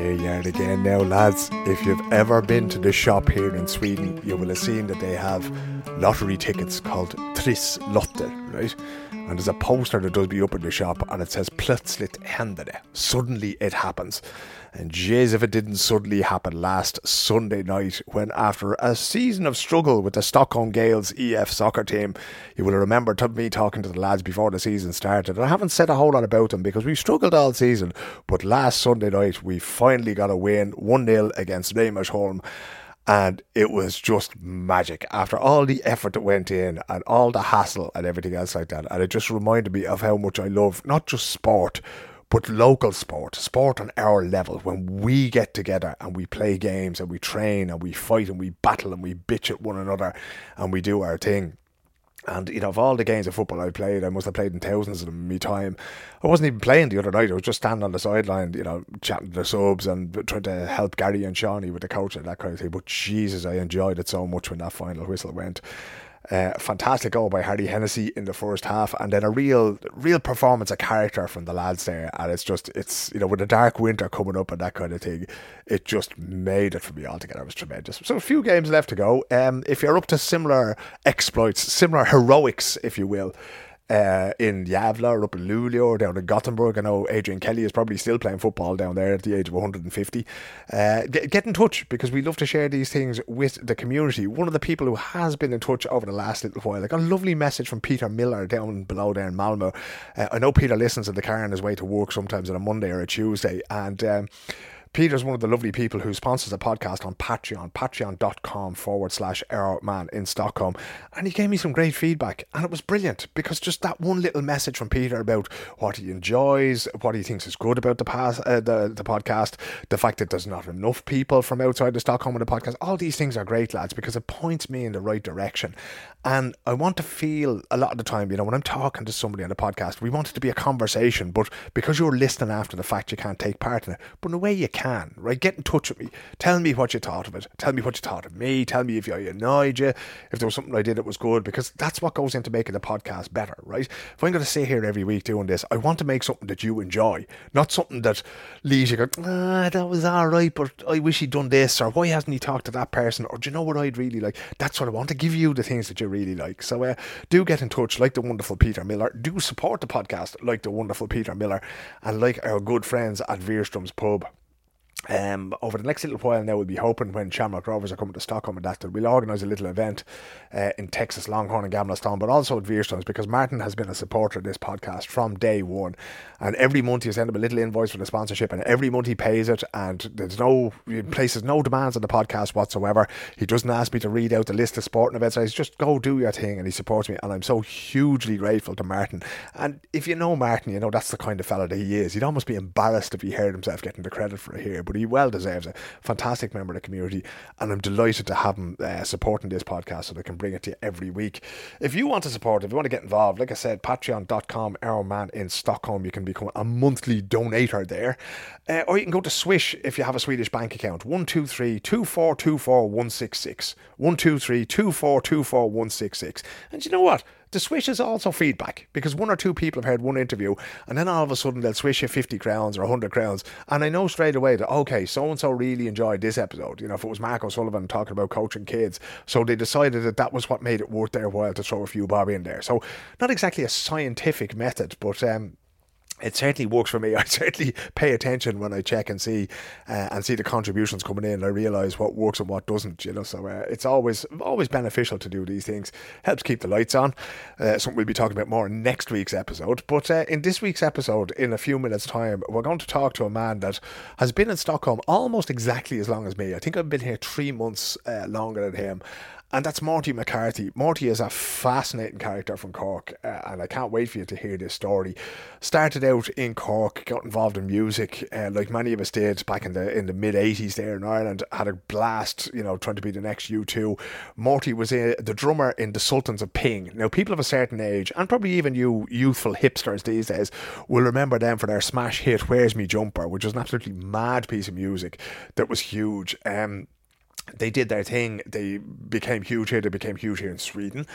Here you are again now, lads. If you've ever been to the shop here in Sweden, you will have seen that they have lottery tickets called Triss Lotter, right? And there's a poster that does be up in the shop and it says Plötsligt händer det. Suddenly it happens. And jeez, if it didn't suddenly happen last Sunday night, when after a season of struggle with the Stockholm Gaels EF soccer team, you will remember me talking to the lads before the season started. And I haven't said a whole lot about them because we struggled all season, but last Sunday night we finally got a win 1 0 against Reimersholm and it was just magic after all the effort that went in and all the hassle and everything else like that. And it just reminded me of how much I love not just sport, but local sport, sport on our level, when we get together and we play games and we train and we fight and we battle and we bitch at one another and we do our thing. And you know, of all the games of football I played, I must have played in thousands of them in my time. I wasn't even playing the other night. I was just standing on the sideline, you know, chatting to the subs and trying to help Gary and Shawnee with the coach and that kind of thing. But Jesus, I enjoyed it so much when that final whistle went. Uh, fantastic goal by Harry Hennessy in the first half, and then a real, real performance, a character from the lads there. And it's just, it's you know, with a dark winter coming up and that kind of thing, it just made it for me altogether. It was tremendous. So a few games left to go. Um, if you're up to similar exploits, similar heroics, if you will, uh, in Gävle or up in Luleå or down in Gothenburg. I know Adrian Kelly is probably still playing football down there at the age of 150. Uh, get, get, in touch because we love to share these things with the community. One of the people who has been in touch over the last little while, I got a lovely message from Peter Miller down below there in Malmo. Uh, I know Peter listens in the car on his way to work sometimes on a Monday or a Tuesday, and um, Peter's one of the lovely people who sponsors a podcast on Patreon, patreon.com forward slash man in Stockholm. And he gave me some great feedback. And it was brilliant because just that one little message from Peter about what he enjoys, what he thinks is good about the, pass, uh, the, the podcast, the fact that there's not enough people from outside of Stockholm on the podcast. All these things are great, lads, because it points me in the right direction. And I want to feel a lot of the time, you know, when I'm talking to somebody on the podcast, we want it to be a conversation, but because you're listening after the fact, you can't take part in it. But in a way, you can, right? Get in touch with me. Tell me what you thought of it. Tell me what you thought of me. Tell me if I annoyed you, if there was something I did that was good, because that's what goes into making the podcast better, right? If I'm going to sit here every week doing this, I want to make something that you enjoy, not something that leaves you go, ah, that was all right, but I wish he'd done this, or why hasn't he talked to that person, or do you know what I'd really like? That's what I want to give you the things that you really like. So uh, do get in touch, like the wonderful Peter Miller. Do support the podcast, like the wonderful Peter Miller, and like our good friends at Wirström's Pub. Um, over the next little while now, we'll be hoping when Shamrock Rovers are coming to Stockholm and that, that we'll organise a little event uh, in Texas, Longhorn and Gamla Stan, but also at Wirströms because Martin has been a supporter of this podcast from day one. And every month he sends him a little invoice for the sponsorship, and every month he pays it. And there's no, places no demands on the podcast whatsoever. He doesn't ask me to read out the list of sporting events. He's just go do your thing, and he supports me. And I'm so hugely grateful to Martin. And if you know Martin, you know that's the kind of fella that he is. He'd almost be embarrassed if he heard himself getting the credit for it here but he well deserves it. Fantastic member of the community, and I'm delighted to have him uh, supporting this podcast so that I can bring it to you every week. If you want to support, if you want to get involved, like I said, patreon.com, Arrowman in Stockholm, you can become a monthly donator there. Uh, or you can go to Swish if you have a Swedish bank account. 123 2424 166. 123 2424 166. And you know what? The swish is also feedback because one or two people have heard one interview and then all of a sudden they'll swish you 50 crowns or 100 crowns. And I know straight away that, okay, so and so really enjoyed this episode. You know, if it was Mark O'Sullivan talking about coaching kids. So they decided that that was what made it worth their while to throw a few bob in there. So not exactly a scientific method, but um, it certainly works for me. I certainly pay attention when I check and see uh, and see the contributions coming in. I realise what works and what doesn't. You know, so uh, it's always always beneficial to do these things. Helps keep the lights on. Uh, something we'll be talking about more in next week's episode. But uh, in this week's episode, in a few minutes' time, we're going to talk to a man that has been in Stockholm almost exactly as long as me. I think I've been here three months uh, longer than him, and that's Morty McCarthy. Morty is a fascinating character from Cork, uh, and I can't wait for you to hear this story. Started out in Cork, got involved in music, uh, like many of us did back in the in the mid '80s there in Ireland. Had a blast, you know, trying to be the next U2. Morty was a, the drummer in the Sultans of Ping. Now, people of a certain age, and probably even you youthful hipsters these days, will remember them for their smash hit "Where's Me Jumper," which was an absolutely mad piece of music that was huge. Um, they did their thing. They became huge here. They became huge here in Sweden.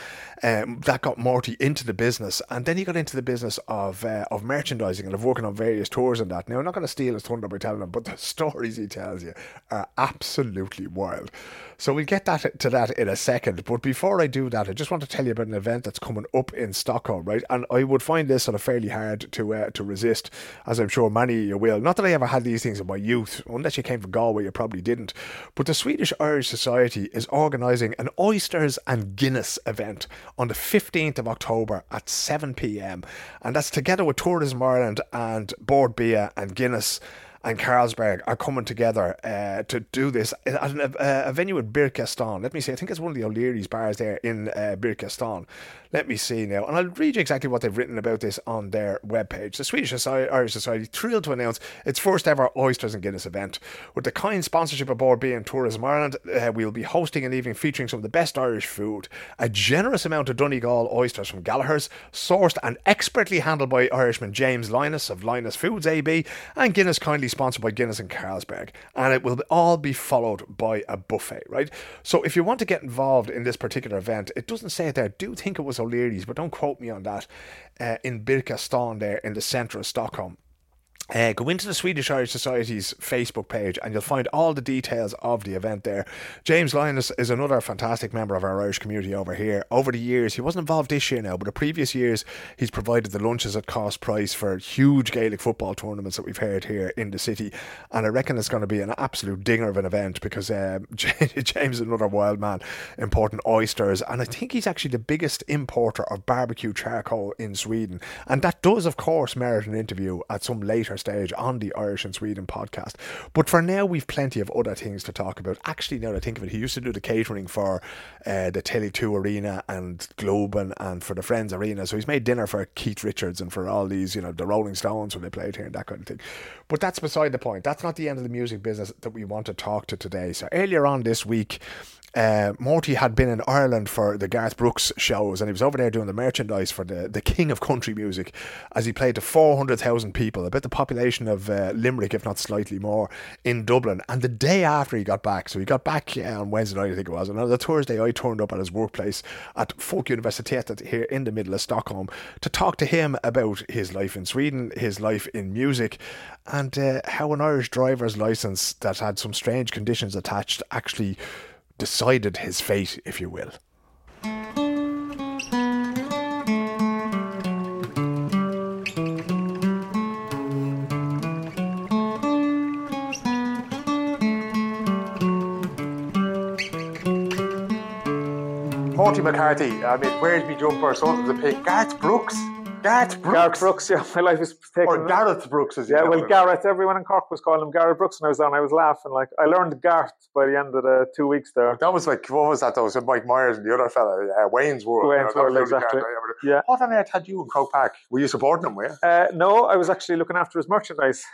Um, that got Morty into the business, and then he got into the business of uh, of merchandising and of working on various tours and that. Now, I'm not going to steal his thunder by telling him, but the stories he tells you are absolutely wild. So we'll get that to that in a second. But before I do that, I just want to tell you about an event that's coming up in Stockholm, right? And I would find this sort of fairly hard to uh, to resist, as I'm sure many of you will. Not that I ever had these things in my youth, unless you came from Galway, you probably didn't. But the Swedish Irish Society is organising an oysters and Guinness event on the 15th of October at 7 pm, and that's together with Tourism Ireland and Bord Bia and Guinness and Carlsberg are coming together uh, to do this at an, uh, a venue in Birkastan. Let me see, I think it's one of the O'Leary's bars there in uh, Birkastan. Let me see now, and I'll read you exactly what they've written about this on their webpage. The Swedish Society, Irish Society thrilled to announce its first ever Oysters and Guinness event. With the kind sponsorship of Bord Bia Tourism Ireland, uh, we'll be hosting an evening featuring some of the best Irish food, a generous amount of Donegal oysters from Gallagher's, sourced and expertly handled by Irishman James Linus of Linus Foods AB, and Guinness kindly sponsored by Guinness and Carlsberg. And it will all be followed by a buffet, right? So if you want to get involved in this particular event, it doesn't say it there. Do think it was O'Leary's, but don't quote me on that. Uh, in Birkastan, there in the centre of Stockholm. Uh, go into the Swedish Irish Society's Facebook page and you'll find all the details of the event there. James Linus is another fantastic member of our Irish community over here. Over the years, he wasn't involved this year now, but the previous years, he's provided the lunches at cost price for huge Gaelic football tournaments that we've heard here in the city. And I reckon it's going to be an absolute dinger of an event because um, James is another wild man, importing oysters. And I think he's actually the biggest importer of barbecue charcoal in Sweden. And that does, of course, merit an interview at some later stage on the Irish in Sweden podcast. But for now, we've plenty of other things to talk about. Actually, now that I think of it, he used to do the catering for uh, the Tele2 Arena and Globen and for the Friends Arena. So he's made dinner for Keith Richards and for all these, you know, the Rolling Stones when they played here and that kind of thing. But that's beside the point. That's not the end of the music business that we want to talk to today. So earlier on this week, uh, Morty had been in Ireland for the Garth Brooks shows, and he was over there doing the merchandise for the, the king of country music as he played to 400,000 people, about the population of uh, Limerick, if not slightly more, in Dublin. And the day after he got back, so he got back uh, on Wednesday night, I think it was, and on the Thursday, I turned up at his workplace at Folkuniversitetet here in the middle of Stockholm to talk to him about his life in Sweden, his life in music, and uh, how an Irish driver's license that had some strange conditions attached actually decided his fate, if you will. Morty McCarthy, I mean, where's me jumper? Someone's a pick. Garth Brooks. Gareth Brooks. Brooks, yeah. My life is taken. Or Gareth Brooks, as Yeah, well, Gareth. Everyone in Cork was calling him Gareth Brooks when I was on. I was laughing. Like, I learned Gareth by the end of the two weeks there. That was like, what was that though? So Mike Myers and the other fella, uh, Wayne's World. Wayne's you know, World, exactly. Yeah. What on earth had you in Croke Park? Were you supporting him, were you? Uh, no, I was actually looking after his merchandise.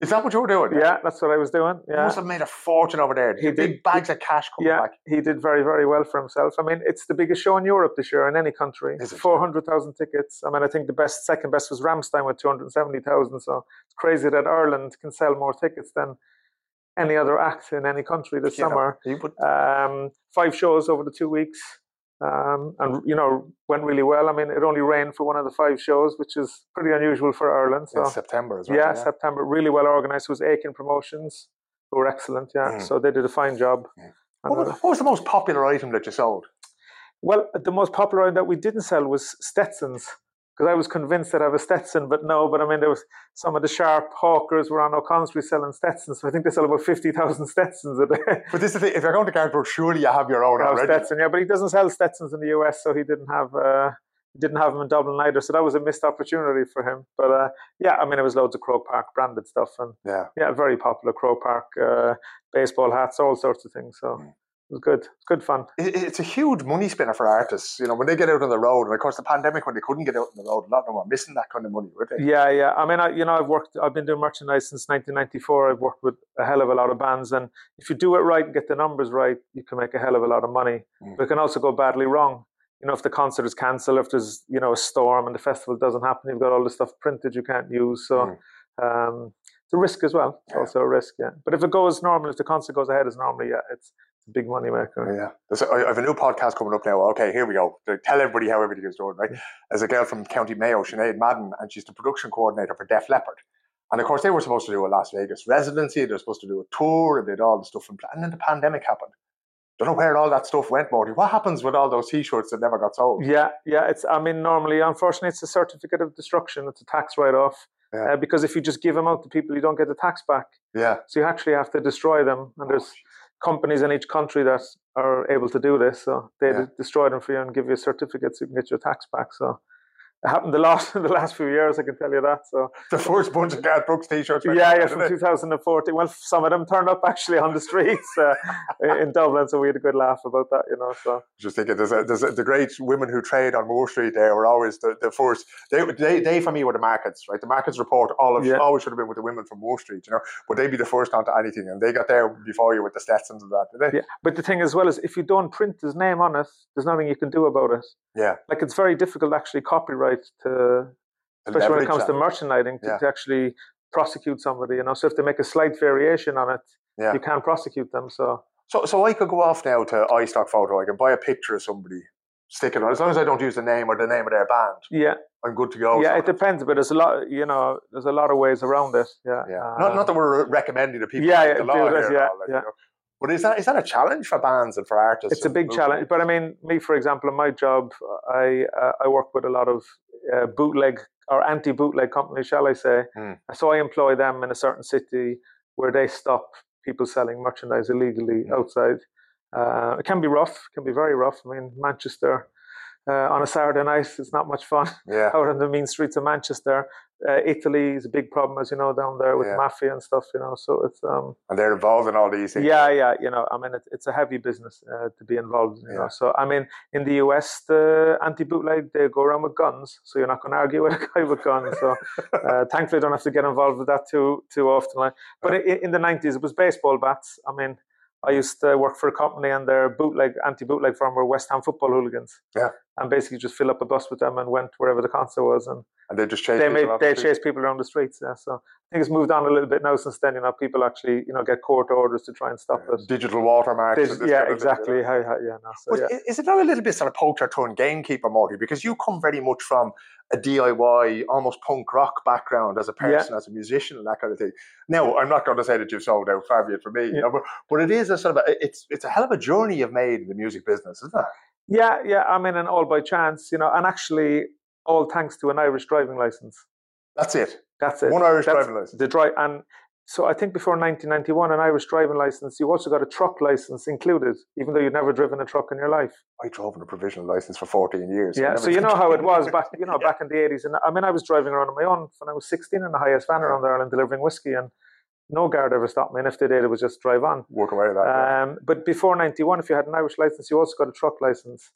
Is that what you were doing? Yeah, that's what I was doing. Yeah. He must have made a fortune over there. He, he big bags of cash coming yeah, back. he did very, very well for himself. I mean, it's the biggest show in Europe this year in any country. Is it? 400,000 tickets. I mean, I think the best, second best was Rammstein with 270,000. So it's crazy that Ireland can sell more tickets than any other act in any country this know, summer. Um, five shows over the two weeks. Um, and you know went really well. I mean, it only rained for one of the five shows, which is pretty unusual for Ireland. So in September as well. yeah, September, really well organised. It was Aiken Promotions, who were excellent. Yeah, Mm. so they did a fine job. Mm. What, uh, was, what was the most popular item that you sold? well, the most popular item that we didn't sell was Stetsons, because I was convinced that I a Stetson, but no. But I mean, there was some of the sharp hawkers were on O'Connell Street selling Stetsons. So I think they sell about fifty thousand Stetsons a day. But this is the thing, if you're going to Garth surely you have your own already. Stetson, yeah, but he doesn't sell Stetsons in the US, so he didn't have uh, didn't have them in Dublin either. So that was a missed opportunity for him. But uh, yeah, I mean, it was loads of Croke Park branded stuff, and Yeah. yeah, very popular Croke Park uh, baseball hats, all sorts of things. So Mm. It was good. It's good fun. It, it's a huge money spinner for artists. You know, when they get out on the road, and of course the pandemic, when they couldn't get out on the road, a lot of them were missing that kind of money, were they? Yeah, yeah. I mean, I, you know, I've worked. I've been doing merchandise since 1994. I've worked with a hell of a lot of bands, and if you do it right and get the numbers right, you can make a hell of a lot of money. Mm. But it can also go badly wrong. You know, if the concert is cancelled, if there's you know a storm and the festival doesn't happen, you've got all the stuff printed you can't use. So, Mm. um, it's a risk as well. It's also a risk, yeah. But if it goes normal, if the concert goes ahead as normally, yeah, it's, big money maker. Yeah. There's a, I have a new podcast coming up now. Okay, here we go. Tell everybody how everything is going, right? There's a girl from County Mayo, Sinead Madden, and she's the production coordinator for Def Leppard. And of course, they were supposed to do a Las Vegas residency. They're supposed to do a tour and did all the stuff. And then the pandemic happened. Don't know where all that stuff went, Morty. What happens with all those T-shirts that never got sold? Yeah, yeah. It's. I mean, normally, unfortunately, it's a certificate of destruction. It's a tax write-off. Yeah. Uh, because if you just give them out to people, you don't get the tax back. Yeah. So you actually have to destroy them, and there's oh, companies in each country that are able to do this. So they yeah. destroy them for you and give you a certificate so you can get your tax back. So it happened the last in the last few years. I can tell you that. So the first bunch of Garth Brooks t-shirts. Yeah, yeah, from 2014. Well, some of them turned up actually on the streets uh, in Dublin, so we had a good laugh about that. You know, so just thinking, there's a, there's a, the great women who trade on Moore Street. They were always the, the first. They, they they for me were the markets, right? The markets report all of yeah. always should have been with the women from Moore Street, you know. But they'd be the first onto anything, and they got there before you with the Stetsons and that. Yeah, but the thing as well is, if you don't print his name on it, there's nothing you can do about it. Yeah, like it's very difficult actually copyright to especially when it comes that. to merchandising, to, yeah. to, actually prosecute somebody. You know, so if they make a slight variation on it, yeah. you can't prosecute them. So, so, so I could go off now to iStock Photo. I can buy a picture of somebody, stick it on. As long as I don't use the name or the name of their band, yeah, I'm good to go. Yeah, it depends, but there's a lot. You know, there's a lot of ways around it. Yeah, yeah. Uh, not, not that we're recommending to people. Yeah, yeah, do this, yeah, yeah. You know. But is that is that a challenge for bands and for artists? It's a big challenge. But I mean, me, for example, in my job, I uh, I work with a lot of uh, bootleg or anti-bootleg companies, shall I say. Mm. So I employ them in a certain city where they stop people selling merchandise illegally mm. outside. Uh, it can be rough, It can be very rough. I mean, Manchester uh, on a Saturday night, it's not much fun yeah. out on the mean streets of Manchester uh, Italy is a big problem, as you know, down there with yeah. mafia and stuff. You know, so it's um, and they're involved in all these things. Yeah, yeah. You know, I mean, it, it's a heavy business uh, to be involved. In, you yeah. know, so I mean, in the US, the anti-bootleg they go around with guns, so you're not going to argue with a guy with guns. So uh, thankfully, I don't have to get involved with that too too often. But in, in the '90s, it was baseball bats. I mean. I used to work for a company and their bootleg, anti-bootleg firm were West Ham football hooligans. Yeah. And basically just fill up a bus with them and went wherever the concert was. And and they just chase they made they chase people around the streets. Yeah, so I think it's moved on a little bit now since then. You know, people actually you know get court orders to try and stop yeah, it. Digital watermarks. Dig- yeah, exactly. Thing, you know? how, how, yeah, no, so, yeah. Is it not a little bit sort of poacher turned gamekeeper, Morty? Because you come very much from a DIY, almost punk rock background as a person, yeah. as a musician, and that kind of thing. Now, I'm not going to say that you've sold out be for me, yeah. you know, but, but it is a sort of a, it's it's a hell of a journey you've made in the music business, isn't it? Yeah, yeah. I mean, and all by chance, you know, and actually all thanks to an Irish driving license. That's it. That's it. One Irish That's driving license. The drive and so I think before 1991, an Irish driving license, you also got a truck license included, even though you'd never driven a truck in your life. I drove in a provisional license for 14 years. Yeah, so you know how it was back, you know, yeah. back in the 80s. And I mean, I was driving around on my own when I was 16 in the highest van around Ireland delivering whiskey, and no guard ever stopped me. And if they did, it was just drive on. Work away with that. Um, But before 91, if you had an Irish license, you also got a truck license.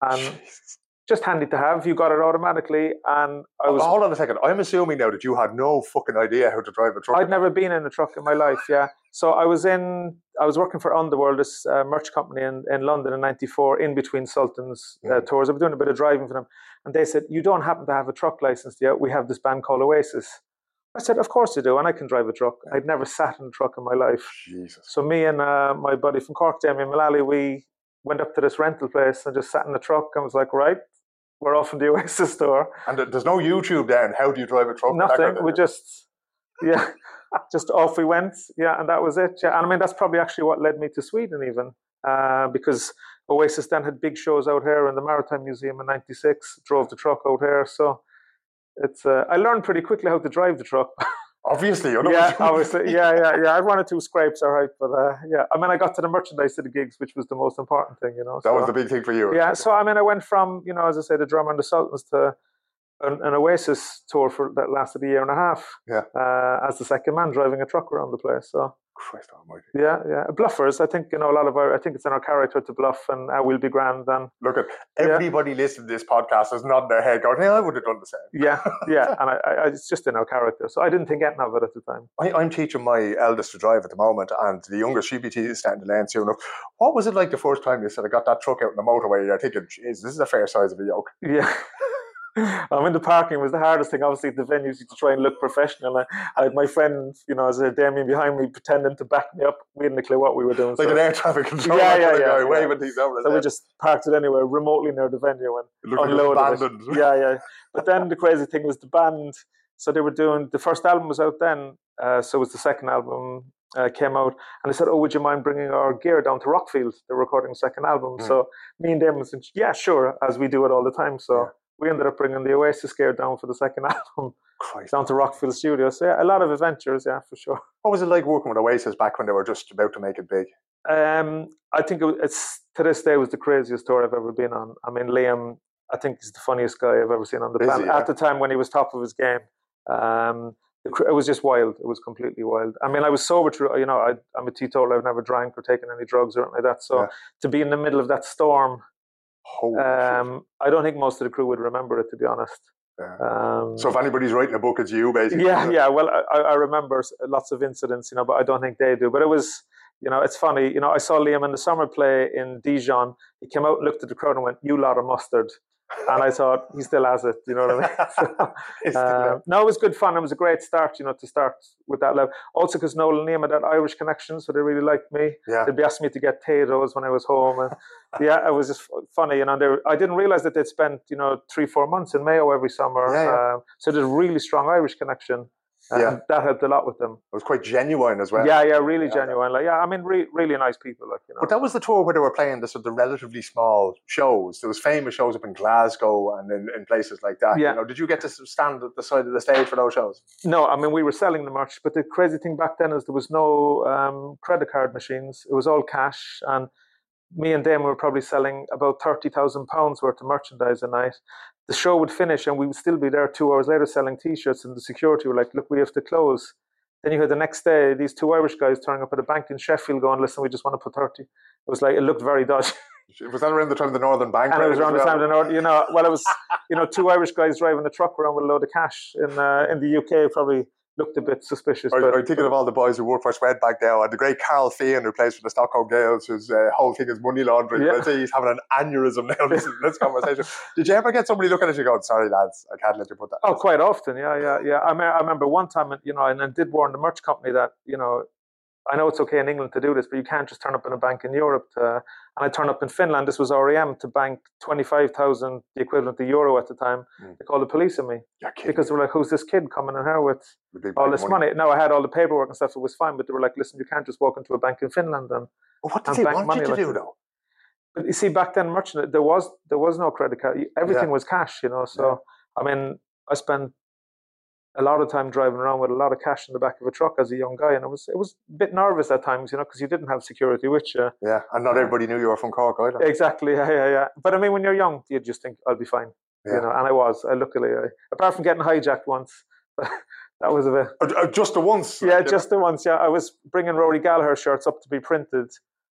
And Jesus just handy to have. You got it automatically, and I was. hold on a second. I'm assuming now that you had no fucking idea how to drive a truck. I'd never been in a truck in my life. Yeah, so I was in. I was working for Underworld, this uh, merch company in, in London in '94, in between Sultan's uh, mm. tours. I was doing a bit of driving for them, and they said, "You don't happen to have a truck license yet? We have this band called Oasis." I said, "Of course you do, and I can drive a truck." I'd never sat in a truck in my life. Jesus. So me and uh, my buddy from Cork, Damien Mullally, we went up to this rental place and just sat in the truck and was like, right, we're off in the Oasis store. And there's no YouTube then. How do you drive a truck? Nothing. we just, yeah, just off we went. Yeah, and that was it. Yeah, and I mean that's probably actually what led me to Sweden even, uh, because Oasis then had big shows out here in the Maritime Museum in '96. Drove the truck out here, so it's. Uh, I learned pretty quickly how to drive the truck. Obviously, you know. Yeah, obviously, yeah, yeah, yeah. I one or two scrapes, all right, but uh, yeah. I mean, I got to the merchandise of the gigs, which was the most important thing, you know. That so, was the big thing for you. Yeah, so I mean, I went from you know, as I say, the drummer and the Sultans to an, an, Oasis tour for that lasted a year and a half. Yeah. Uh, as the second man driving a truck around the place, so Christ Almighty. Yeah, yeah. Bluffers. I think you know a lot of our. I think it's in our character to bluff, and I will be grand. Then look at everybody yeah. listening to this podcast is nodding their head, going, "Yeah, I would have done the same." Yeah, yeah. and I, I, it's just in our character, so I didn't think anything of it at the time. I, am teaching my eldest to drive at the moment, and the youngest she'll be starting to learn soon enough. What was it like the first time you said I got that truck out in the motorway? You're thinking, "Jeez, this is a fair size of a yoke." Yeah. I'm in the parking was the hardest thing. Obviously, the venues, you to try and look professional. I, I had my friend, you know, as a Damien behind me, pretending to back me up. We hadn't a clue what we were doing. Like so, an air traffic controller, Yeah, yeah, yeah, guy, yeah. waving things over. so we just parked it anywhere remotely near the venue and it was unloaded it. Yeah, yeah. But then the crazy thing was the band. So they were doing the first album was out then. Uh, so was the second album uh, came out, and they said, "Oh, would you mind bringing our gear down to Rockfield? They're recording the second album." Mm. So me and Damon said, "Yeah, sure," as we do it all the time. So Yeah. We ended up bringing the Oasis gear down for the second album Christ. down to Rockfield Studio. So yeah, a lot of adventures, yeah, for sure. What was it like working with Oasis back when they were just about to make it big? Um, I think it, was- it's to this day was the craziest tour I've ever been on. I mean, Liam, I think he's the funniest guy I've ever seen on the Is he, planet. yeah? At the time when he was top of his game, um, it was just wild. It was completely wild. I mean, I was sober through. You know, I, I'm a teetotaler. I've never drank or taken any drugs or anything like that. So Yeah. to be in the middle of that storm. Um, I don't think most of the crew would remember it. To be honest. Yeah. Um, So if anybody's writing a book, it's you, basically. yeah, yeah. Well, I, I remember lots of incidents, you know, but I don't think they do. But it was, you know, it's funny. You know, I saw Liam in the summer play in Dijon. He came out and looked at the crowd and went, "You lot of mustard," and I thought he still has it. You know what I mean? So, um, no, it was good fun. It was a great start, you know, to start with that level. Also, because Noel and Liam had that Irish connection, so they really liked me. yeah. They'd be asking me to get potatoes when I was home, and yeah, it was just f- funny. You know, they were, I didn't realize that they'd spent you know three, four months in Mayo every summer. Yeah, yeah. Um, so there's a really strong Irish connection. Uh, Yeah. that helped a lot with them. It was quite genuine as well. yeah, yeah, really Yeah. genuine. Like, yeah, I mean, re- really nice people. Like, you know. But that was the tour where they were playing the sort of the relatively small shows. There was famous shows up in Glasgow and in, in places like that. Yeah. You know, did you get to stand at the side of the stage for those shows? No, I mean we were selling the merch, but the crazy thing back then is there was no um, credit card machines. It was all cash, and me and Damon were probably selling about thirty thousand pounds worth of merchandise a night. The show would finish, and we would still be there two hours later selling T-shirts, and the security were like, "Look, we have to close." Then you had the next day these two Irish guys turning up at a bank in Sheffield, going, "Listen, we just want to put 30. It was like it looked very dodgy. It was that around the time of the Northern Bank? And it was around the time of the North, you know, well, it was, you know, two Irish guys driving a truck around with a load of cash in uh, in the UK probably looked a bit suspicious. I, but, I'm thinking of all the boys who work for Swedbank now, and the great Carl Fian who plays for the Stockholm Gaels, whose uh, whole thing is money laundering. Yeah. I say he's having an aneurysm now. Listen to this conversation. Did you ever get somebody looking at you going, "Sorry, lads, I can't let you put that"? Oh, quite often, yeah, yeah, yeah. I, me- I remember one time, you know, and I did warn the merch company that, you know, I know it's okay in England to do this, but you can't just turn up in a bank in Europe. To, and I turned up in Finland. This was REM to bank twenty five thousand, the equivalent of the euro at the time. Mm. They called the police on me because they were like, "Who's this kid coming in here with all this money?" Now I had all the paperwork and stuff; it was fine. But they were like, "Listen, you can't just walk into a bank in Finland and What did and they bank want money you to like do, that. though? But you see, back then, merchant there was there was no credit card. Everything was cash, you know. So I mean, I spent a lot of time driving around with a lot of cash in the back of a truck as a young guy, and it was it was a bit nervous at times, you know, because you didn't have security with you. Yeah, and not everybody knew you were from Cork either. Exactly, yeah, yeah, yeah. But I mean, when you're young, you just think I'll be fine, Yeah. you know. And I was. I luckily, I, apart from getting hijacked once, that was a bit. Uh, uh, just the once. Yeah, just the once. Yeah, I was bringing Rory Gallagher shirts up to be printed,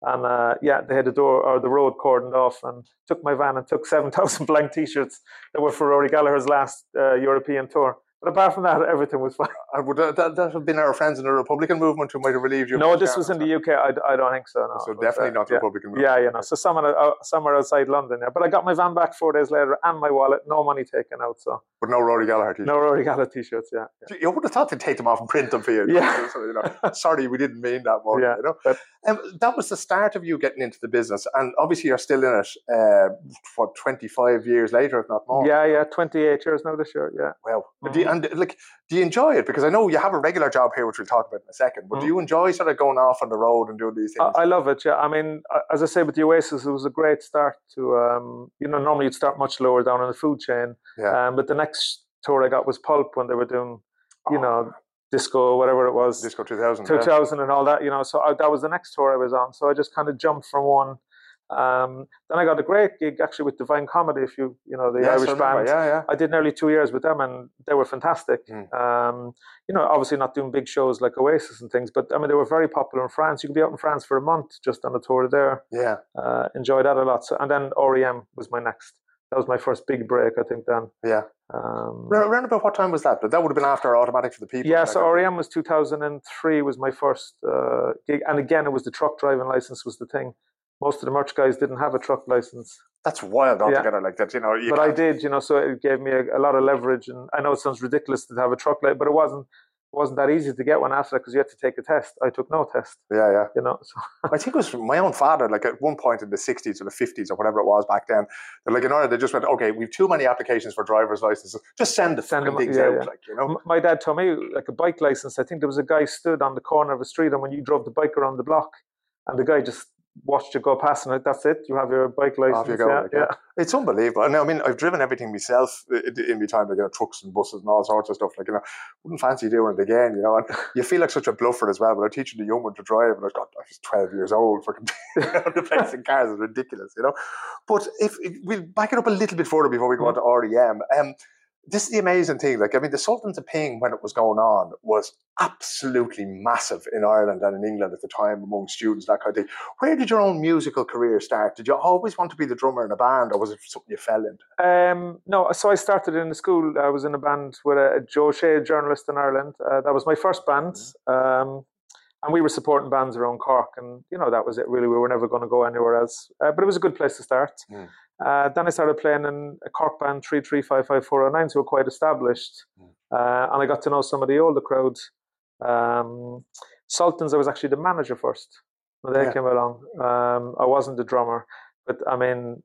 and uh, yeah, they had the door or the road cordoned off, and took my van and took seven thousand blank T-shirts that were for Rory Gallagher's last uh, European tour. But apart from that, everything was fine. Uh, would that, that, that have been our friends in the Republican movement who might have relieved you. No, this was in the UK. I don't think so. No, So was, definitely uh, not the yeah. Republican movement. Yeah, you know, so somewhere, uh, somewhere outside London. Yeah, but I got my van back four days later and my wallet, no money taken out. So But no Rory Gallagher t-shirt. no Rory Gallagher t-shirts. Yeah, yeah. You would have thought they'd take them off and print them for you. Yeah. So, you know, sorry, we didn't mean that. Yeah, You know? but- um, that was the start of you getting into the business. And obviously you're still in it, uh, what, 25 years later, if not more. yeah, yeah. Twenty-eight years now this year. Yeah. Well, you, and like, do you enjoy it? Because I know you have a regular job here, which we'll talk about in a second. But do Mhm. you enjoy sort of going off on the road and doing these things? I, I love it. Yeah, I mean, as I say with the Oasis, it was a great start to. Um, you know, normally you'd start much lower down in the food chain. Yeah. Um, but the next tour I got was Pulp when they were doing, you Oh, know, disco, whatever it was, Disco 2000. yeah. and all that. You know, so I, that was the next tour I was on. So I just kind of jumped from one. Um, then I got a great gig actually with Divine Comedy. If you, you know, the Yes, Irish band. Yeah, yeah. I did nearly two years with them, and they were fantastic. Mm. Um, you know, obviously not doing big shows like Oasis and things, but I mean they were very popular in France. You could be out in France for a month just on a tour there. Yeah, Uh, enjoyed that a lot. So, and then REM was my next. That was my first big break, I think. Then, yeah. um, Round round about what time was that? But that would have been after Automatic for the People. yeah. So REM was 2003 was my first uh, gig, and again it was the truck driving license was the thing. Most of the merch guys didn't have a truck license. That's wild altogether. Yeah. Like that, you know. You but I did, you know, so it gave me a, a, lot of leverage. And I know it sounds ridiculous to have a truck license, but it wasn't wasn't that easy to get one after that because you had to take a test. I took no test. Yeah, yeah. You know, so. I think it was my own father. Like at one point in the '60s or the '50s or whatever it was back then, they're like in order they just went, okay, we've too many applications for driver's licenses. Just send the send them, things yeah, out, yeah. like you know. My dad told me like a bike license. I think there was a guy stood on the corner of a street, and when you drove the bike around the block, and the guy just watched you go past and that's it. You have your bike license. Off you go. Yeah, yeah. It's unbelievable. And I mean, I've driven everything myself in my time, like you know, trucks and buses and all sorts of stuff. Like you know, wouldn't fancy doing it again. You know, and you feel like such a bluffer as well. But I'm teaching the young one to drive, and I got I was 12 years old for the place in cars is ridiculous. You know, but if, if we'll back it up a little bit further before we go mm. on to REM. Um, this is the amazing thing. Like, I mean, the Sultans of Ping, when it was going on, was absolutely massive in Ireland and in England at the time among students, that kind of thing. Where did your own musical career start? Did you always want to be the drummer in a band, or was it something you fell into? Um, no, so I started in the school. I was in a band with a, Joe Shea, a journalist in Ireland. Uh, that was my first band. Mm-hmm. Um, and we were supporting bands around Cork, and you know that was it. Really, we were never going to go anywhere else. Uh, but it was a good place to start. Mm. Uh, then I started playing in a Cork band, 3355409, so we're quite established. Mm. Uh, and I got to know some of the older crowds. Um, Sultans, I was actually the manager first when they yeah. came along. Um, I wasn't the drummer, but I mean,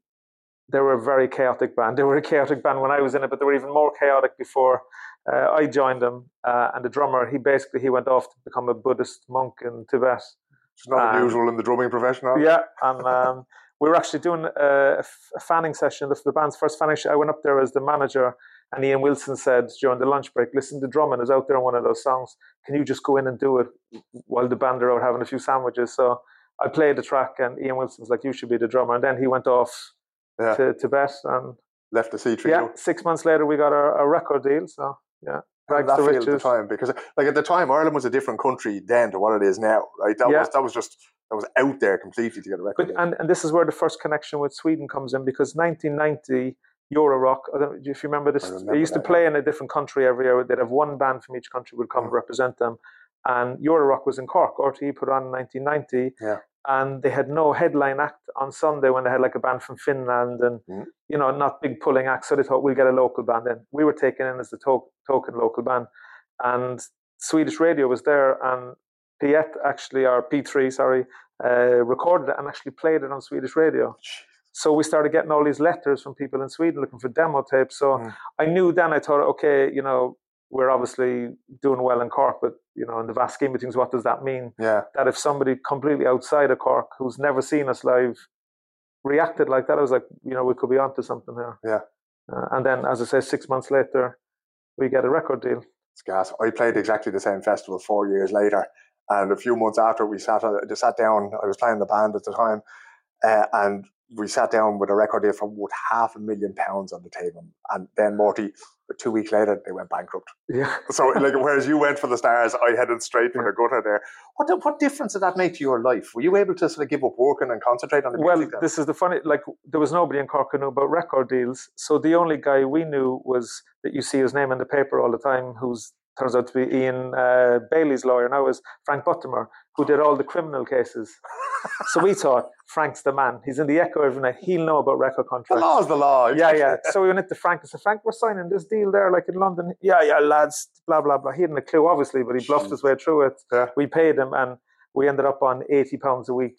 they were a very chaotic band. They were a chaotic band when I was in it, but they were even more chaotic before uh, I joined them. Uh, and the drummer, he basically he went off to become a Buddhist monk in Tibet. It's not um, unusual in the drumming profession. Yeah, and um, we were actually doing uh, a, a fanning session, the, the band's first fanning. I went up there as the manager, and Ian Wilson said during the lunch break, "Listen, the drumming is out there on one of those songs. Can you just go in and do it while the band are out having a few sandwiches?" So I played the track, and Ian Wilson was like, "You should be the drummer." And then he went off yeah. to Tibet and left the C trio. Yeah, six months later, we got a, a record deal. So yeah. That feel at the time? Because like at the time, Ireland was a different country then to what it is now, right? That yeah. was that was just that was out there completely to get a record. But, and, and this is where the first connection with Sweden comes in because 1990 Euro Rock. I don't if you remember this. Remember they used that, to play yeah. in a different country every year. They'd have one band from each country would come mm. represent them. And Euro Rock was in Cork. RTE put on in 1990. Yeah. And they had no headline act on Sunday when they had like a band from Finland and, mm. you know, not big pulling acts. So they thought, we'll get a local band in. We were taken in as the to- token local band. And Swedish radio was there. And P8 actually, or P3, sorry, uh, recorded it and actually played it on Swedish radio. So we started getting all these letters from people in Sweden looking for demo tapes. So mm. I knew then I thought, okay, you know, we're obviously doing well in Cork, but you know, in the vast scheme of things, what does that mean? Yeah. That if somebody completely outside of Cork who's never seen us live reacted like that, I was like, you know, we could be onto something here. Yeah. Uh, and then, as I say, six months later, we get a record deal. It's gas. I played exactly the same festival four years later, and a few months after we sat, uh, sat down, I was playing the band at the time, uh, and we sat down with a record deal for worth half a million pounds on the table. And then Morty, two weeks later, they went bankrupt. Yeah. so like, whereas you went for the stars, I headed straight for the gutter there. What what difference did that make to your life? Were you able to sort of give up working and concentrate on the well, music? Well, this is the funny. Like, there was nobody in Cork who knew about record deals. So the only guy we knew was that you see his name in the paper all the time, who's turns out to be Ian uh, Bailey's lawyer now is Frank Buttimer, who did all the criminal cases. so we thought Frank's the man. He's in the Echo every night. He'll know about record contracts. The law's the law. Yeah, yeah. So we went to Frank and said, Frank, we're signing this deal there, like in London. Yeah, yeah, lads. Blah blah blah. He hadn't a clue, obviously, but he bluffed Jeez. his way through it. Yeah. We paid him, and we ended up on eighty pounds a week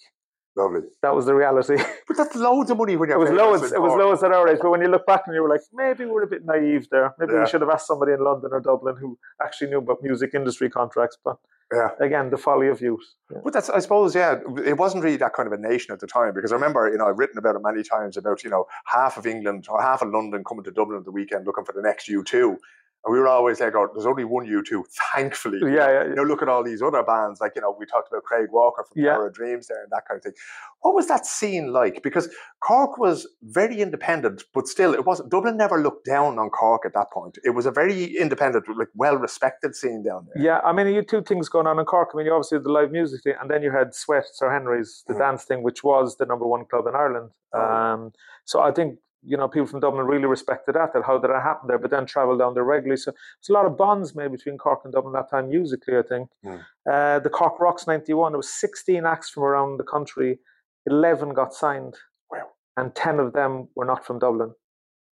Lovely. That was the reality. But that's loads of money when you're. It was loads. It was loads at our age. But when you look back and you were like, maybe we're a bit naive there. Maybe yeah. we should have asked somebody in London or Dublin who actually knew about music industry contracts. But yeah. again, the folly of youth. Yeah. But that's, I suppose, yeah, it wasn't really that kind of a nation at the time because I remember, you know, I've written about it many times about, you know, half of England or half of London coming to Dublin at the weekend looking for the next U2. And we were always like, oh, there's only one U2, thankfully. Yeah, yeah, yeah. You know, look at all these other bands, like, you know, we talked about Craig Walker from yeah. Power of Dreams there and that kind of thing. What was that scene like? Because Cork was very independent, but still, it wasn't, Dublin never looked down on Cork at that point. It was a very independent, like, well respected scene down there. Yeah, I mean, you had two things going on in Cork. I mean, you obviously had the live music thing, and then you had Sweat, Sir Henry's, the mm. dance thing, which was the number one club in Ireland. Oh. Um, so I think you know, people from Dublin really respected that, that how did that happen there, but then travel down there regularly. So it's a lot of bonds made between Cork and Dublin that time musically, I think. Mm. Uh, the Cork Rocks 91, there was 16 acts from around the country 11 got signed. Wow. And 10 of them were not from Dublin.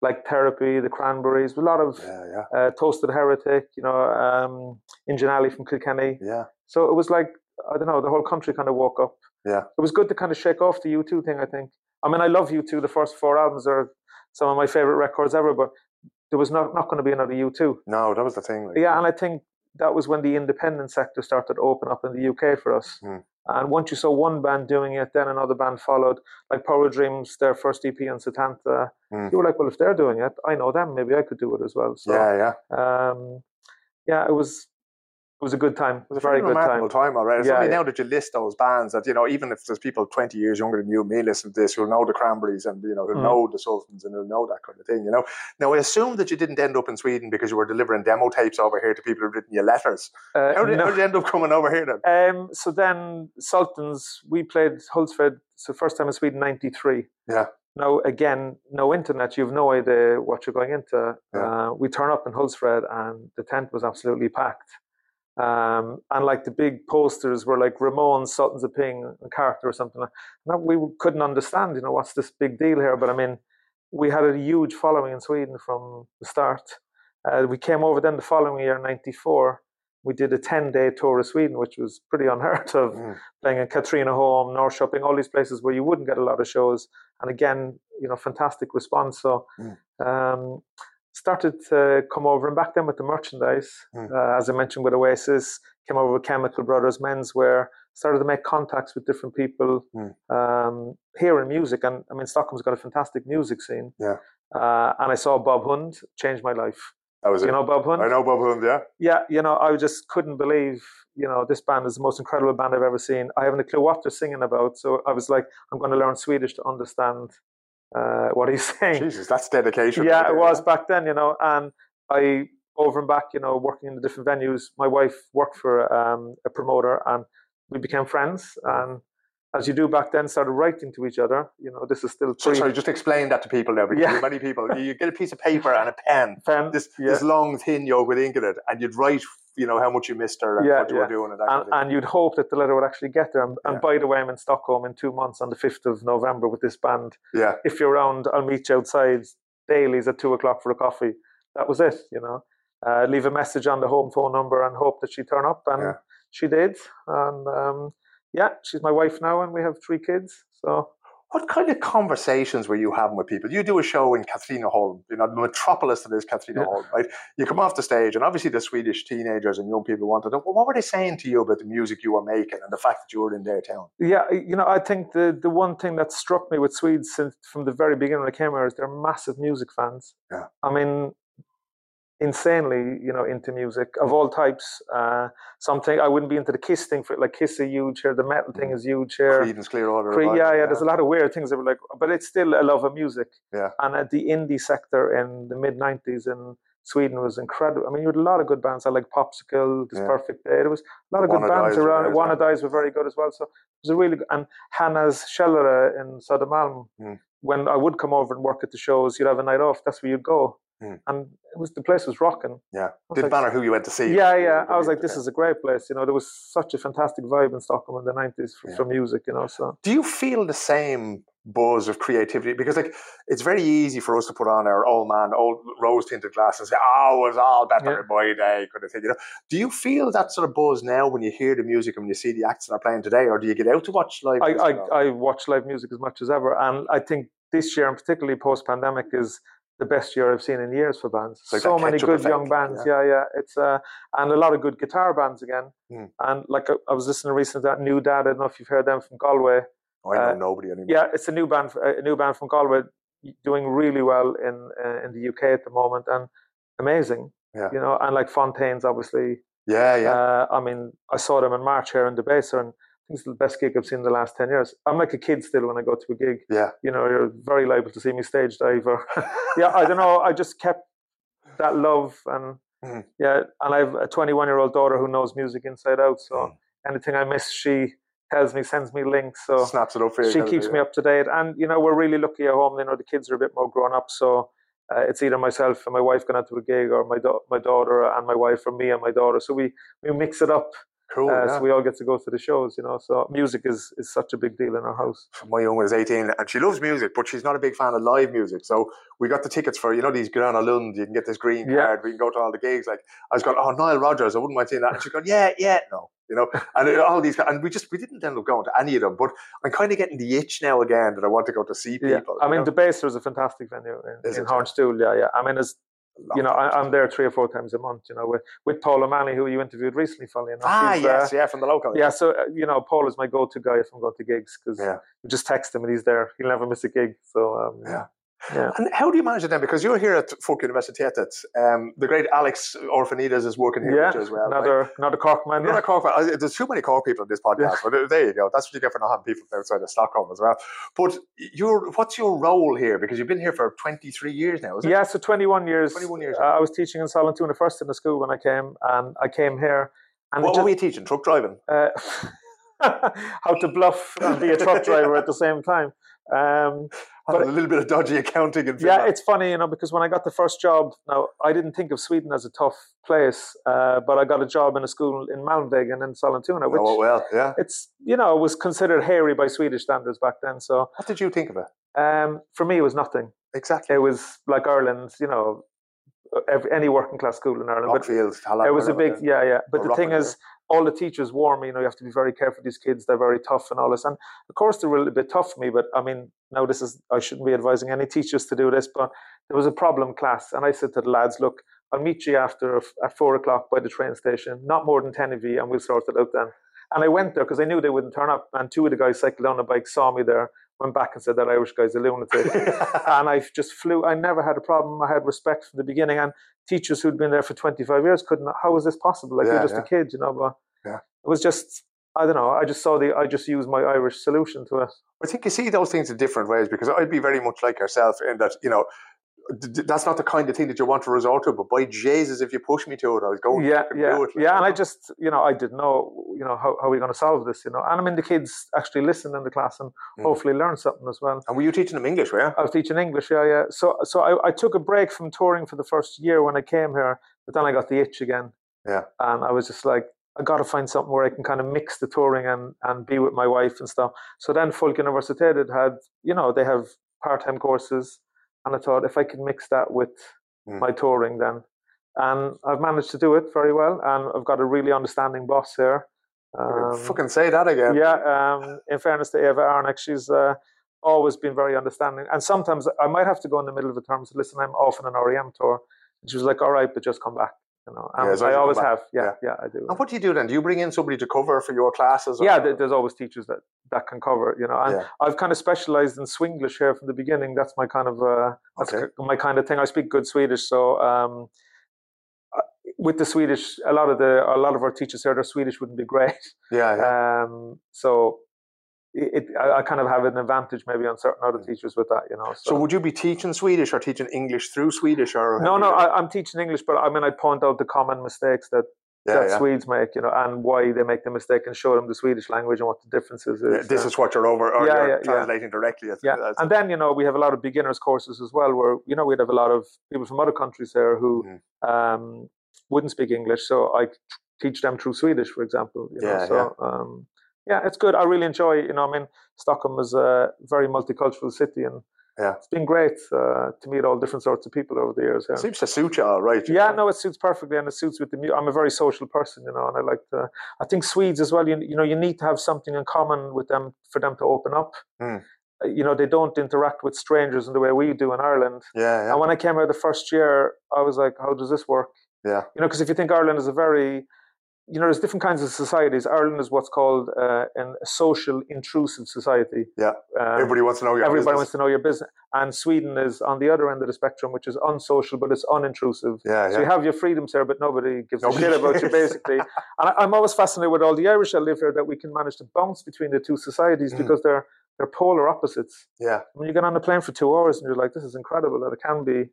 Like Therapy, the Cranberries, a lot of Yeah, yeah, uh, Toasted Heretic, you know, um, Engine Alley from Kilkenny. yeah. So it was like, I don't know, the whole country kind of woke up. Yeah. It was good to kind of shake off the U2 thing, I think. I mean, I love U2. The first four albums are some of my favorite records ever, but there was not, not going to be another U2. No, that was the thing. Like, Yeah, and I think that was when the independent sector started to open up in the UK for us. Mm. And once you saw one band doing it, then another band followed. Like Power Dreams, their first EP on Setanta. Mm. You were like, well, if they're doing it, I know them. Maybe I could do it as well. So, yeah, yeah. um, yeah, it was it was a good time. It was a very good time. remarkable time, already. It's Yeah, only yeah. now that you list those bands that you know, even if there's people twenty years younger than you, may listen to this, who'll know the Cranberries and you know who'll Mm. know the Sultans and who'll know that kind of thing. You know. Now I assume that you didn't end up in Sweden because you were delivering demo tapes over here to people who'd written you letters. Uh, How did, no. how did you end up coming over here then? Um, so then Sultans, we played Hultsfred. So first time in Sweden, '93. Yeah. Now again, no internet. You've no idea what you're going into. Yeah. Uh, we turn up in Hultsfred, and the tent was absolutely packed. Um, and like the big posters were like Ramon, Sultans of Ping, and Carter or something. like Now we couldn't understand, you know, what's this big deal here? But I mean, we had a huge following in Sweden from the start. Uh, we came over then the following year, '94. We did a 10 day tour of Sweden, which was pretty unheard of, Mm. playing in Katrineholm, Norrköping, all these places where you wouldn't get a lot of shows. And again, you know, fantastic response. So, Mm. um, started to come over, and back then with the merchandise, Mm. uh, as I mentioned with Oasis, came over with Chemical Brothers Menswear, started to make contacts with different people Mm. um, here in music. And I mean, Stockholm's got a fantastic music scene. Yeah. Uh, and I saw Bob Hund, change my life. That was Do it. you know Bob Hund? I know Bob Hund, yeah. yeah, you know, I just couldn't believe, you know, this band is the most incredible band I've ever seen. I haven't a clue what they're singing about, so I was like, I'm going to learn Swedish to understand uh, what he's saying. Jesus, that's dedication. yeah, right it was back then, you know, and I over and back, you know, working in the different venues. My wife worked for um, a promoter, and we became friends. And as you do back then, started writing to each other. You know, this is still true. So, sorry, just explain that to people now. Because Yeah. many people, you get a piece of paper and a pen, pen. this yeah. this long thin yoke with ink in it, and you'd write, you know, how much you missed her and Yeah, what you yeah. were doing and that kind and, of and you'd hope that the letter would actually get there. And, and Yeah. by the way, I'm in Stockholm in two months on the 5th of November with this band. Yeah, If you're around, I'll meet you outside dailies at two o'clock for a coffee. That was it, you know. Uh, leave a message on the home phone number and hope that she'd turn up. And Yeah. she did. And um, yeah, she's my wife now, and we have three kids. So what kind of conversations were you having with people? You do a show in Katrineholm, you know, the metropolis that is Katrineholm, right? You come off the stage, and obviously the Swedish teenagers and young people wanted to know, well, what were they saying to you about the music you were making and the fact that you were in their town? Yeah, you know, I think the the one thing that struck me with Swedes since from the very beginning when I came here is they're massive music fans. Yeah. I mean, insanely, you know, into music of all types. Uh, something I wouldn't be into the Kiss thing for like Kiss are huge here. The metal thing is huge here. Creedence Clearwater. Cre- Revival, yeah, yeah. There's a lot of weird things that were like, but it's still a love of music. Yeah. And at the indie sector in the mid '90s in Sweden was incredible. I mean, you had a lot of good bands. I like Popsicle, This Yeah. Perfect Day. There was a lot of good bands around. as Wannadies were very good as well. So it was a really good. And Hannah's Schellere in Södermalm. Mm. When I would come over and work at the shows, you'd have a night off. That's where you'd go. Mm. And it was the place was rocking. Yeah, didn't like- matter who you went to see. Yeah, yeah. I was like, this is a great place. You know, there was such a fantastic vibe in Stockholm in the '90s for, Yeah. for music. You know, so. do you feel the same buzz of creativity? Because like it's very easy for us to put on our old man, old rose tinted glasses and say, "Oh, it was all better Yeah. in my day," kind of thing. You know, do you feel that sort of buzz now when you hear the music and when you see the acts that are playing today, or do you get out to watch live? I? I, I watch live music as much as ever, and I think this year, and particularly post pandemic, is the best year I've seen in years for bands. Like so many good effect, young bands, yeah, yeah. It's uh, and a lot of good guitar bands again. Mm. And like I, I was listening recently to that NewDad. I don't know if you've heard them from Galway. I know uh, nobody anymore. Yeah, it's a new band, a new band from Galway, doing really well in uh, in the UK at the moment, and amazing. Yeah. You know, and like Fontaines, obviously. yeah, yeah. Uh, I mean, I saw them in March here in Debaser, and I think it's the best gig I've seen in the last 10 years. I'm like a kid still when I go to a gig. Yeah. You know, you're very liable to see me stage dive. Or yeah, I don't know. I just kept that love. And Mhm. yeah, and I have a 21 year old daughter who knows music inside out. So Mm. anything I miss, she tells me, sends me links. So Snaps it up for you. she keeps me up to date. And, you know, we're really lucky at home. You know, the kids are a bit more grown up. So uh, it's either myself and my wife going out to a gig or my, da- my daughter and my wife or me and my daughter. So we, we mix it up. Cool. Uh, yeah. So we all get to go to the shows, you know. So music is, is such a big deal in our house. my young one is 18 and she loves music, but she's not a big fan of live music. So we got the tickets for, you know, these Gröna Lund, you can get this green Yeah. card, we can go to all the gigs. Like, I was going, oh, Nile Rodgers, I wouldn't mind seeing that. And she's going, yeah, yeah, no, you know, and it- all these, and we just, we didn't end up going to any of them, but I'm kind of getting the itch now again that I want to go to see people. Yeah. I mean, know? Debaser is a fantastic venue in, Is in it? Hornstull. Yeah, yeah. I mean, it's, you know, I, I'm there three or four times a month, you know, with, with Paul O'Malley, who you interviewed recently, funny enough. ah, yes, uh, yeah, from the local. yeah, so, uh, you know, Paul is my go to guy if I'm going to gigs because Yeah. you just text him and he's there. He'll never miss a gig. So, um, Yeah. Yeah. And how do you manage it then? Because you're here at Folkuniversitetet. Um, the great Alex Orfanides is working here Yeah, as well. right? another, another Cork man. Another Yeah. Cork fan. Uh, There's too many Cork people in this podcast, but uh, there you go. That's what you get for not having people outside of Stockholm as well. But your, what's your role here? Because you've been here for 23 years now? Yeah, so 21 years. 21 years, Uh, I was teaching in Sollentuna first in the school when I came, and I came here. And what just- were you teaching? Truck driving? uh, how to bluff and be a truck driver at the same time. Um, Having a little bit of dodgy accounting and yeah, it's funny, you know, because when I got the first job, now I didn't think of Sweden as a tough place, uh, but I got a job in a school in Malmvägen in Sollentuna, which Oh, well, yeah. it's you know it was considered hairy by Swedish standards back then. So What did you think of it? um, for me, it was nothing. Exactly. It was like Ireland, you know, every, any working class school in Ireland. But Tallaght, it was a big, yeah, yeah. But the thing is, all the teachers warn me, you know, you have to be very careful with these kids. They're very tough and all this. And of course, they were a little bit tough for me. But I mean, now this is, I shouldn't be advising any teachers to do this, but there was a problem class. And I said to the lads, look, I'll meet you after at four o'clock by the train station, not more than 10 of you, and we'll sort it out then. And I went there because I knew they wouldn't turn up. And two of the guys cycled on a bike, saw me there, went back and said that Irish guy's a lunatic. and I just flew. I never had a problem. I had respect from the beginning. And teachers who'd been there for 25 years couldn't. How was this possible? Like Yeah, you're just yeah. a kid, you know. But Yeah. it was just. I don't know. I just saw the. I just used my Irish solution to it. I think you see those things in different ways because I'd be very much like yourself in that, you know, that's not the kind of thing that you want to resort to, but by Jesus, if you push me to it, I was going yeah, to yeah, do it. like, yeah. And I just, you know, I didn't know, you know, how, how are we going to solve this, you know. And I mean, the kids actually listen in the class and Mhm. hopefully learn something as well. And were you teaching them English, were you? I was teaching English, yeah, yeah. So, so I, I took a break from touring for the first year when I came here, but then I got the itch again. Yeah. And I was just like, I got to find something where I can kind of mix the touring and, and be with my wife and stuff. So then Folkuniversitetet had, you know, they have part time courses. And I thought if I could mix that with Mm. my touring, then. And I've managed to do it very well. And I've got a really understanding boss here. Um, fucking say that again. yeah, um, in fairness to Eva Arnick, she's uh, always been very understanding. And sometimes I might have to go in the middle of a term say, listen, I'm off on an REM tour. And she was like, all right, but just come back. You know, and Yeah, as long as I always have. Yeah, Yeah. yeah, I do. And what do you do then? Do you bring in somebody to cover for your classes? or- Yeah, there's always teachers that, that can cover, you know. And Yeah. I've kind of specialized in Swinglish here from the beginning. That's my kind of uh, that's Okay. my kind of thing. I speak good Swedish, so um, uh, with the Swedish, a lot of the a lot of our teachers here, their Swedish wouldn't be great. Yeah, yeah. Um, so it, it, I, I kind of have an advantage maybe on certain other teachers with that, you know. Mm. so would you be teaching Swedish or teaching English through Swedish? or no, no, I, I'm teaching English, but I mean, I point out the common mistakes that, yeah, that yeah. Swedes make, you know, and why they make the mistake, and show them the Swedish language and what the differences is. Yeah, this uh, is what you're over, or Yeah, you're yeah, yeah. translating directly. As, yeah, as- and then you know we have a lot of beginners courses as well, where you know we'd have a lot of people from other countries there who Mm. um, wouldn't speak English, so I teach them through Swedish, for example. You know? Yeah, so, Um, yeah, it's good. I really enjoy. You know, I mean, Stockholm is a very multicultural city, and Yeah. it's been great uh, to meet all different sorts of people over the years. Yeah. It seems to suit you all right. you Yeah, know? no, it suits perfectly, and it suits with the music. I'm a very social person, you know, and I like to. I think Swedes as well. You, you know, you need to have something in common with them for them to open up. Mm. You know, they don't interact with strangers in the way we do in Ireland. Yeah, yeah, And when I came here the first year, I was like, "How does this work?" yeah. You know, because if you think Ireland is a very, you know, there's different kinds of societies. Ireland is what's called uh, an, a social intrusive society. Yeah. Um, Everybody wants to know your Everybody business. wants to know your business. And Sweden is on the other end of the spectrum, which is unsocial, but it's unintrusive. Yeah, yeah. So you have your freedoms there, but nobody gives Nobody a shit about you, basically. and I, I'm always fascinated with all the Irish that live here that we can manage to bounce between the two societies Mm. because they're they're polar opposites. yeah. When you get on a plane for two hours and you're like, this is incredible that it can be.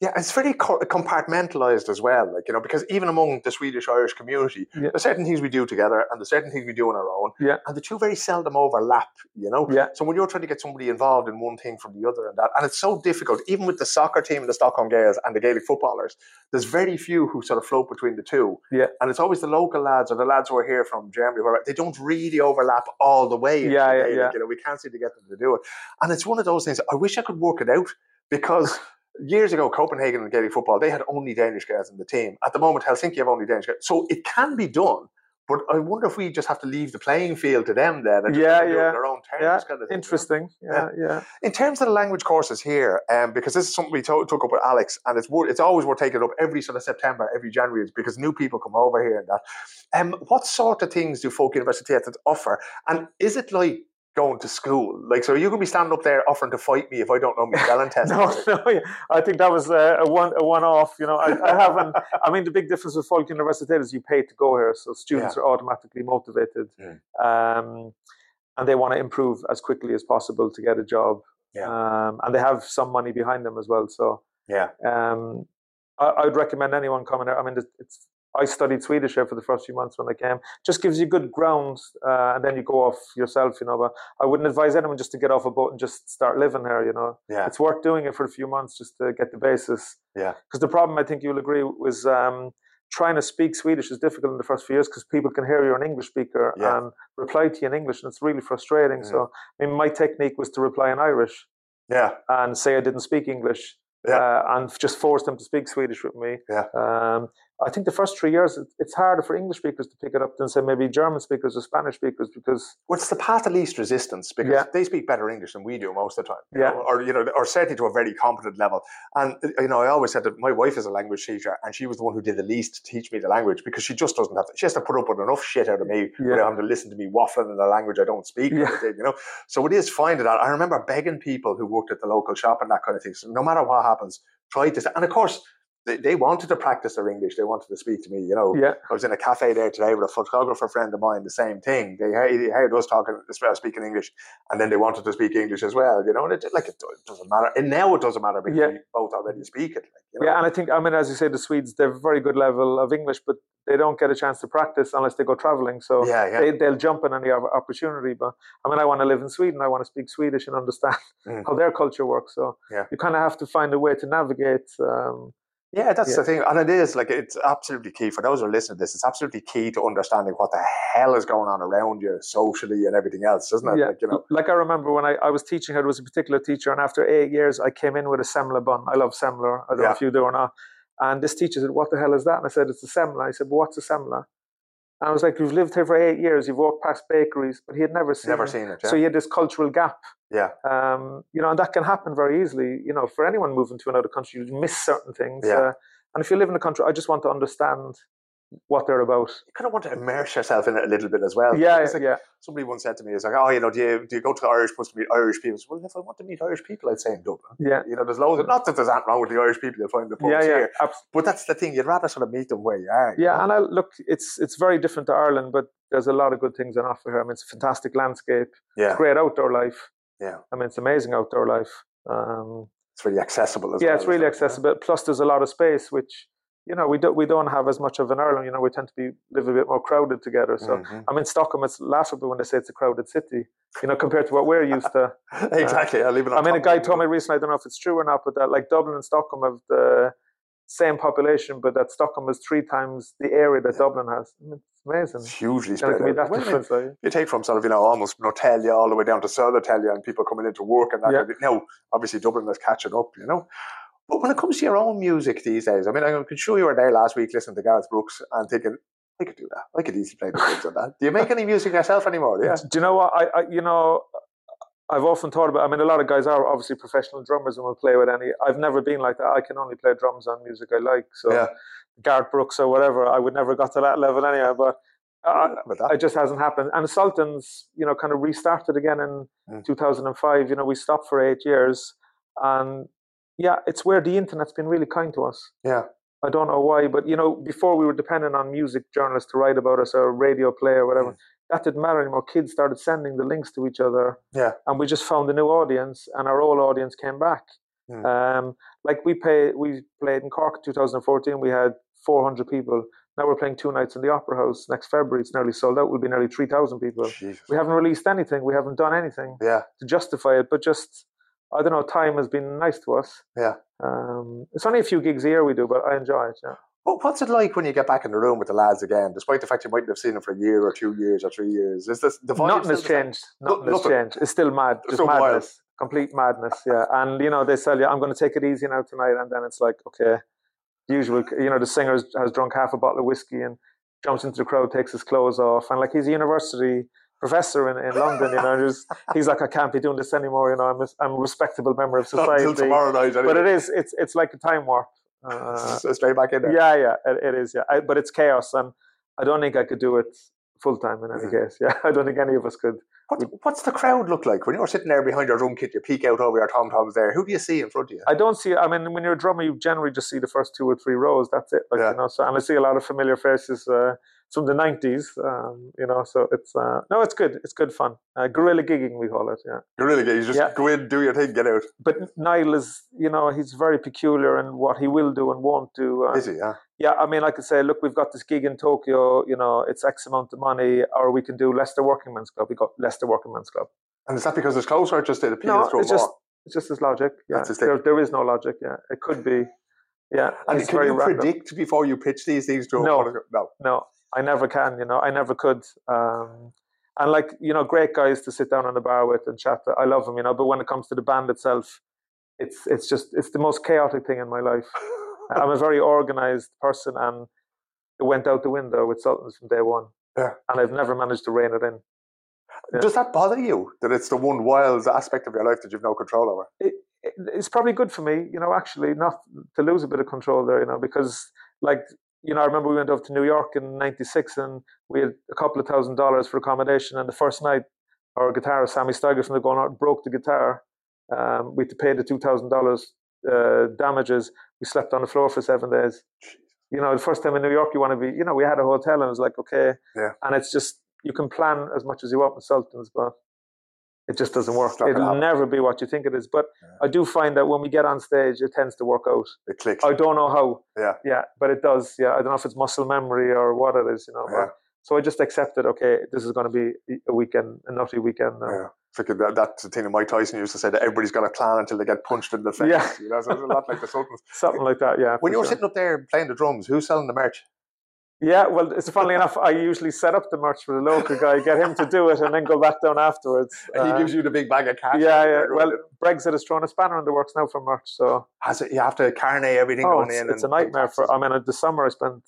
Yeah, it's very co- compartmentalized as well. Like you know, because even among the Swedish Irish community, Yeah. there's certain things we do together, and there's certain things we do on our own. Yeah. and the two very seldom overlap. You know. Yeah. So when you're trying to get somebody involved in one thing from the other, and that, and it's so difficult, even with the soccer team, the Stockholm Gaels, and the Gaelic footballers, there's very few who sort of float between the two. Yeah. And it's always the local lads or the lads who are here from Germany, where they don't really overlap all the way. Yeah, yeah, yeah. You know, we can't seem to get them to do it, and it's one of those things. I wish I could work it out because. Years ago, Copenhagen and Gaelic football, they had only Danish guys in the team. At the moment, Helsinki have only Danish guys. So it can be done, but I wonder if we just have to leave the playing field to them then and just Yeah, let them do it yeah. their own terms. Yeah, kind of thing, you know? Interesting. Yeah, yeah. In terms of the language courses here, um, because this is something we to- took up with Alex, and it's it's always worth taking up every sort of September, every January, because new people come over here and that. Um, what sort of things do Folkuniversitetet offer, and is it like going to school? Like, so going to be standing up there offering to fight me if I don't know my spelling test? No, no, yeah. I think that was uh, a one a one off. You know, I, I haven't. I mean, the big difference with Folk University is you pay to go here, so students are automatically motivated, Mm. um, and they want to improve as quickly as possible to get a job. Yeah. Um, and they have some money behind them as well. So Yeah, um, I, I would recommend anyone coming here. I mean, it's I studied Swedish here for the first few months when I came. Just gives you good ground, uh, and then you go off yourself. You know, but I wouldn't advise anyone just to get off a boat and just start living here. You know, yeah, it's worth doing it for a few months just to get the basis. Yeah. Because the problem, I think you'll agree, was um, trying to speak Swedish is difficult in the first few years because people can hear you're an English speaker Yeah. and reply to you in English, and it's really frustrating. So, I mean, my technique was to reply in Irish yeah, and say I didn't speak English. Yeah. Uh, and just force them to speak Swedish with me. Yeah. Um, I think the first three years, it's harder for English speakers to pick it up than, say, maybe German speakers or Spanish speakers because, Well, it's the path of least resistance because Yeah. they speak better English than we do most of the time. Yeah. know, or you know, or certainly to a very competent level. And you know, I always said that my wife is a language teacher, and she was the one who did the least to teach me the language because she just doesn't have. To, she has to put up with enough shit out of me Yeah. without having to listen to me waffling in a language I don't speak. Yeah. you know, so it is finding that. I remember begging people who worked at the local shop and that kind of thing. So no matter what happens, try to. And of course. They, they wanted to practice their English. They wanted to speak to me. You know, yeah, I was in a cafe there today with a photographer friend of mine. The same thing. They heard, us talking, speaking English, and then they wanted to speak English as well. You know, and it like it, it doesn't matter. And now it doesn't matter because Yeah. we both already speak it. Like, you know? yeah. And I think, I mean, as you say, the Swedes, they're very good level of English, but they don't get a chance to practice unless they go traveling. So yeah, yeah. they, they'll jump in any opportunity. But I mean, I want to live in Sweden. I want to speak Swedish and understand Mm. how their culture works. So Yeah. you kind of have to find a way to navigate. Um, Yeah, that's Yeah. the thing, and it is like it's absolutely key for those who are listening to this. It's absolutely key to understanding what the hell is going on around you socially and everything else, isn't it? yeah, Like you know, like I remember when I, I was teaching her, there was a particular teacher, and after eight years, I came in with a semla bun. I love semla. I don't know if you do or not. And this teacher said, "What the hell is that?" And I said, "It's a semla." I said, well, "What's a semla?" And I was like, "You've lived here for eight years. You've walked past bakeries, but he had never seen. never it. seen it. Yeah, So he had this cultural gap. yeah, Um, you know, and that can happen very easily. You know, for anyone moving to another country, you miss certain things. Yeah. Uh, and if you live in a country, I just want to understand what they're about. you kind of want to immerse yourself in it a little bit as well. Yeah, like, yeah, somebody once said to me, "It's like, oh, you know, do you do you go to the Irish pubs to meet Irish people?" Said, well, if I want to meet Irish people, I'd say in Dublin. yeah, You know, there's loads. Of, not that there's anything wrong with the Irish people you'll find in the pubs yeah, yeah. here, abs- but that's the thing. You'd rather sort of meet them where you are. you Yeah, know? and I look, it's it's very different to Ireland, but there's a lot of good things on offer here. I mean, it's a fantastic landscape, yeah, great outdoor life. Yeah. I mean, it's amazing outdoor life. Um, it's really accessible as well. yeah, well. it's really it? accessible. Plus, there's a lot of space, which you know we don't we don't have as much of in Ireland. You know, we tend to be live a bit more crowded together. So. Mhm. I mean, Stockholm, it's laughable when they say it's a crowded city, you know, compared to what we're used to. exactly. I'll leave it. On I mean, a guy told me recently, I don't know if it's true or not, but that like Dublin and Stockholm have the same population, but that Stockholm is three times the area that Dublin has. I it's amazing. It's hugely And it spread can be out. that Well, I mean, difference. like- you take from sort of, you know, almost Norrtälje all the way down to Södertälje and people coming into work and that. Yeah. kind of. Now, obviously, Dublin is catching up, you know. But when it comes to your own music these days, I mean, I can show you were there last week listening to Garth Brooks and thinking, I could do that. I could easily play the things on that. Do you make any music yourself anymore? Yeah. Do you know what? I, I, you know, I've often thought about. I mean, a lot of guys are obviously professional drummers and will play with any. I've never been like that. I can only play drums on music I like. So, Yeah. Garth Brooks or whatever, I would never got to that level anyway. But uh, it just hasn't happened. And Sultans, you know, kind of restarted again in Mm. 2005. You know, we stopped for eight years, and yeah, it's where the internet's been really kind to us. Yeah. I don't know why, but you know, before we were dependent on music journalists to write about us or radio play or whatever. Mm. That didn't matter anymore. Kids started sending the links to each other, Yeah. and we just found a new audience, and our old audience came back. Mm. Um, like we pay, we played in Cork in 2014. We had 400 people. Now we're playing two nights in the Opera House next February. It's nearly sold out. We'll be nearly 3,000 people. Jesus. We haven't released anything. We haven't done anything Yeah, to justify it, but just I don't know. Time has been nice to us. yeah. Um, it's only a few gigs a year we do, but I enjoy it. Yeah. What, what's it like when you get back in the room with the lads again, despite the fact you mightn't have seen them for a year or two years or three years? Is this the Nothing has changed. Nothing has changed. It's still mad. Just so wild. madness. Complete madness. Yeah. And you know they tell you I'm going to take it easy now tonight, and then it's like okay, usual. You know the singer has- has drunk half a bottle of whiskey and jumps into the crowd, takes his clothes off, and like he's a university professor in, in London. You know, just, he's like I can't be doing this anymore. You know, I'm a, I'm a respectable member of Not until society. tomorrow night. But it is. It's it's like a time warp. Uh, S- straight back in there. yeah, yeah, it, it is. Yeah, I, but it's chaos, and I don't think I could do it full time in any Mhm. case. Yeah, I don't think any of us could. What, what's the crowd look like when you're sitting there behind your drum kit? You peek out over your tom toms there. Who do you see in front of you? I don't see. I mean, when you're a drummer, you generally just see the first two or three rows. That's it. Like Yeah. you know. So and I see a lot of familiar faces uh, from the '90s. Um, you know, so it's uh, no, it's good. It's good fun. Uh, guerrilla gigging, we call it. Yeah. Really get. You just Yeah. go in, do your thing, get out. But Niall is, you know, he's very peculiar in what he will do and won't do. Uh, Is he? Yeah. yeah, I mean, I could say, look, we've got this gig in Tokyo. You know, it's X amount of money, or we can do Leicester Working Men's Club. We got Leicester Working Men's Club. And is that because it's closer, or just it appeals No, to it's just more? it's just his logic. Yeah, That's his there, there is no logic. Yeah, it could be. Yeah, And it's can very you random. predict before you pitch these things to? No. No. No, I never can. You know, I never could. Um, and like you know, great guys to sit down on the bar with and chat. To. I love them. You know, but when it comes to the band itself, it's it's just it's the most chaotic thing in my life. I'm a very organized person, and it went out the window with Sultans from day one. Yeah. and I've never managed to rein it in. Yeah. Does that bother you that it's the one wild aspect of your life that you've no control over? it, it's probably good for me, you know, actually not to lose a bit of control there, you know, because like, you know, I remember we went over to New York in 96 and we had a couple of thousand dollars for accommodation. And the first night, our guitarist, Sammy Steiger from the Going Out, broke the guitar. Um, we had to pay the $2,000 uh, damages. We slept on the floor for seven days. You know, the first time in New York, you want to be, you know, we had a hotel and it was like, okay. Yeah. And it's just, you can plan as much as you want with Sultans, but it just doesn't work. It'll never be what you think it is. But Yeah. I do find that when we get on stage, it tends to work out. It clicks. I don't know how. Yeah. Yeah, but it does. Yeah, I don't know if it's muscle memory or what it is. You know. but- Yeah. so I just accepted. Okay, this is going to be a weekend, a nutty weekend. Now. Yeah. Like that, that's the thing that Mike Tyson used to say that everybody's got a plan until they get punched in the face. Yeah. You know, so it's a lot like the Sultans. Something like that. Yeah. When you were sure. sitting up there playing the drums, who's selling the merch? Yeah, well, it's funnily enough. I usually set up the merch for the local guy, get him to do it, and then go back down afterwards. And he Uh, gives you the big bag of cash. yeah, yeah. Well. Brexit has thrown a spanner in the works now for merch. So has it? You have to carnet everything oh, going it's, in. it's a nightmare for. I mean, the summer I spent,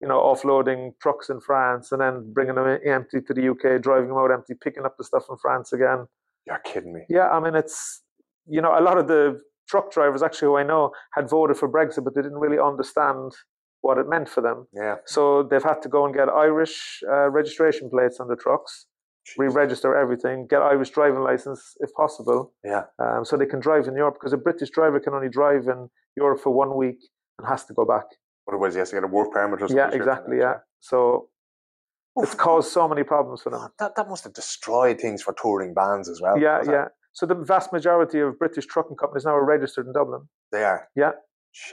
you know, offloading trucks in France and then bringing them empty to the UK, driving them out empty, picking up the stuff in France again. You're kidding me. Yeah, I mean, it's you know, a lot of the truck drivers actually who I know had voted for Brexit, but they didn't really understand what it meant for them. Yeah. So they've had to go and get Irish uh, registration plates on the trucks, re-register everything, get Irish driving license if possible, Yeah. um, so they can drive in Europe. Because a British driver can only drive in Europe for one week and has to go back. Otherwise, he has to get a work permit or something. Yeah, exactly. Yeah. So it's caused so many problems for them. That, that must have destroyed things for touring bands as well. Yeah, yeah. So the vast majority of British trucking companies now are registered in Dublin. They are. Yeah.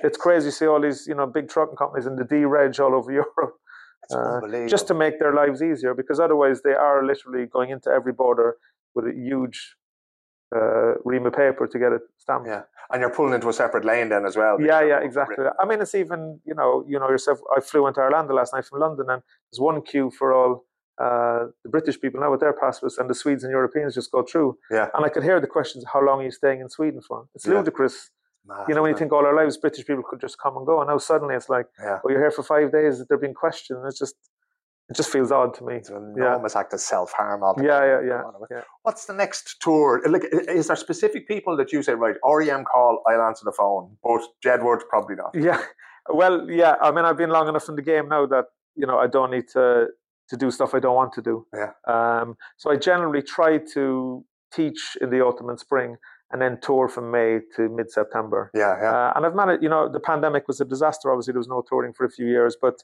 It's crazy to see all these, you know, big trucking companies in the D reg all over Europe, uh, just to make their lives easier. Because otherwise, they are literally going into every border with a huge uh, ream of paper to get it stamped. Yeah. and you're pulling into a separate lane then as well. Yeah, yeah, exactly. written- I mean, it's even you know, you know yourself. I flew into Orlando last night from London, and there's one queue for all uh, the British people now with their passports, and the Swedes and Europeans just go through. Yeah. And I could hear the questions: How long are you staying in Sweden for? It's Yeah. ludicrous. Mad, You know, when you think all our lives British people could just come and go, and now suddenly it's like? Yeah. well, you're here for five days. They're being questioned. It's just, it just feels odd to me. It's an Yeah. enormous act of self harm. Yeah, yeah, yeah, yeah. What's the next tour? Like, is there specific people that you say, right, REM call, I'll answer the phone, but Jedward, probably not. Yeah. Well, yeah. I mean, I've been long enough in the game now that you know I don't need to to do stuff I don't want to do. Yeah. Um, so I generally try to teach in the autumn and spring, and then tour from May to mid September. Yeah, yeah. Uh, and I've managed. You know, the pandemic was a disaster. Obviously, there was no touring for a few years, but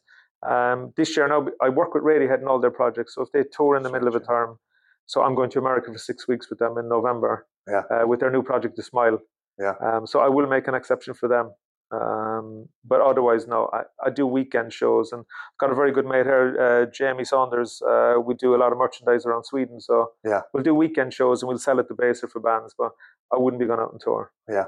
um, this year now I work with Radiohead and all their projects. So if they tour in the middle of a term, so I'm going to America for six weeks with them in November. Yeah. Uh, with their new project, The Smile. Yeah. Um, so I will make an exception for them. Um, but otherwise, no. I, I do weekend shows, and I've got a very good mate here, uh, Jamie Saunders. Uh, we do a lot of merchandise around Sweden, so Yeah. we'll do weekend shows and we'll sell at Debaser for bands. But I wouldn't be going out on tour. Yeah.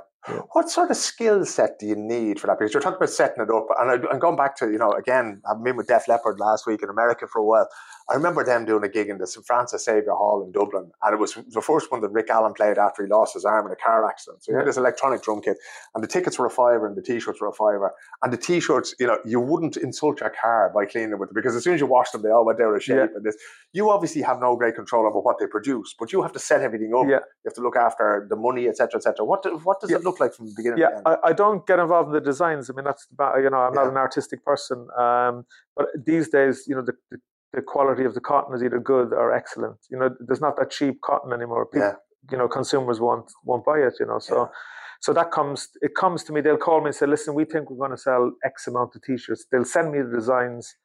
What sort of skill set do you need for that? Because you're talking about setting it up, and I, I'm going back to you know again. I've been with Def Leppard last week in America for a while. I remember them doing a gig in the St Francis Xavier Hall in Dublin, and it was the first one that Rick Allen played after he lost his arm in a car accident. So he had this electronic drum kit, and the tickets were a fiver, and the t-shirts were a fiver. And the t-shirts, you know, you wouldn't insult your car by cleaning it with them because as soon as you wash them, they all went out of shape. Yeah. And this, you obviously have no great control over what they produce, but you have to set everything up. Yeah. You have to look after the money, etc., etc. What do, what does Yeah. it look like from the beginning? Yeah, to the end? I, I don't get involved in the designs. I mean, that's about you know, I'm not Yeah. an artistic person. Um, but these days, you know, the, the the quality of the cotton is either good or excellent. You know, there's not that cheap cotton anymore. People, Yeah. you know, consumers won't won't buy it. You know, so. Yeah. So that comes, it comes to me. They'll call me and say, "Listen, we think we're going to sell X amount of T-shirts." They'll send me the designs.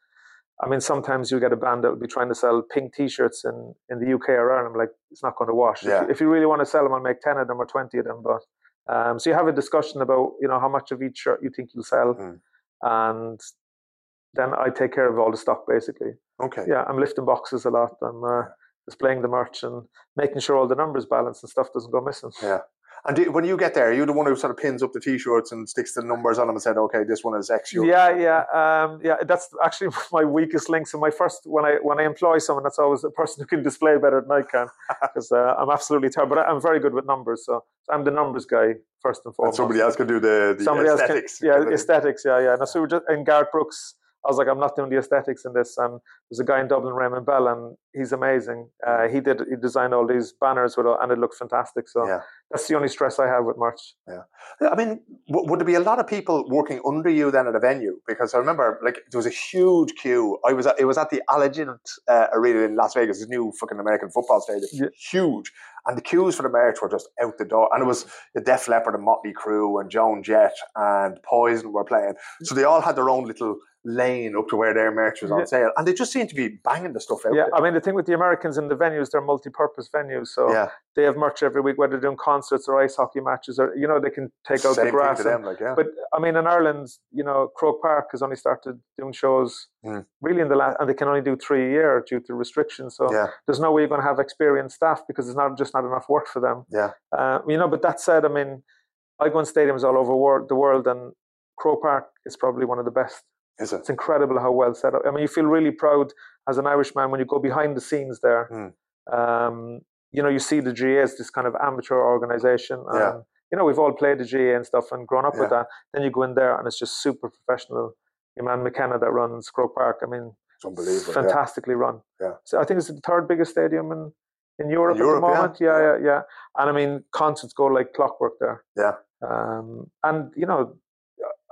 I mean, sometimes you get a band that will be trying to sell pink T-shirts in, in the UK or Ireland. I'm like, it's not going to wash. If, Yeah. you, if you really want to sell them, I'll make ten of them or twenty of them. But um, so you have a discussion about, you know, how much of each shirt you think you'll sell, Mm. and then I take care of all the stock basically. Okay. Yeah, I'm lifting boxes a lot. I'm uh, displaying the merch and making sure all the numbers balance and stuff doesn't go missing. Yeah. And do, when you get there, you're the one who sort of pins up the t-shirts and sticks the numbers on them and said, "Okay, this one is X." Yeah, yeah, um, yeah. That's actually my weakest link. So my first, when I when I employ someone, that's always the person who can display better than I can, because uh, I'm absolutely terrible. But I'm very good with numbers, so I'm the numbers guy first and foremost. And somebody else can do the, the Somebody aesthetics. else can, yeah, aesthetics, yeah, yeah. No, so we're just in Garth Brooks. I was like, I'm not doing the aesthetics in this. And there's a guy in Dublin, Raymond Bell, and he's amazing. Uh, he did, he designed all these banners with, and it looked fantastic. So Yeah. that's the only stress I have with merch. I mean, w- would there be a lot of people working under you then at a venue? Because I remember, like, there was a huge queue. I was at, it was at the Allegiant uh, Arena in Las Vegas, this new fucking American football stadium, Yeah. huge. And the queues for the merch were just out the door. And it was the Def Leppard and Motley Crue and Joan Jett and Poison were playing. So they all had their own little lane up to where their merch was on Yeah. sale, and they just seemed to be banging the stuff out. Yeah, there. I mean, the thing with the Americans and the venues, they're multi-purpose venues. So yeah. they have merch every week, whether they're doing concerts or ice hockey matches, or you know, they can take out Same the thing grass. to and- them, like yeah. But I mean, in Ireland, you know, Croke Park has only started doing shows Mm. really in the last, and they can only do three a year due to restrictions. So yeah, there's no way you're going to have experienced staff because there's not just not enough work for them. yeah, Uh, you know, but that said, I mean, I go in stadiums all over wor- the world, and Croke Park is probably one of the best. Is it? It's incredible how well set up. I mean, you feel really proud as an Irishman when you go behind the scenes there. Mm. Um, you know, you see the GAA as this kind of amateur organization. Yeah. You know, we've all played the GAA and stuff and grown up with that. Then you go in there and it's just super professional. Your man McKenna that runs Croke Park. I mean, It's unbelievable. yeah. fantastically run. Yeah. So I think it's the third biggest stadium in, in Europe, Europe, at the moment. Yeah, yeah, yeah. And I mean, concerts go like clockwork there. Yeah. Um, and you know,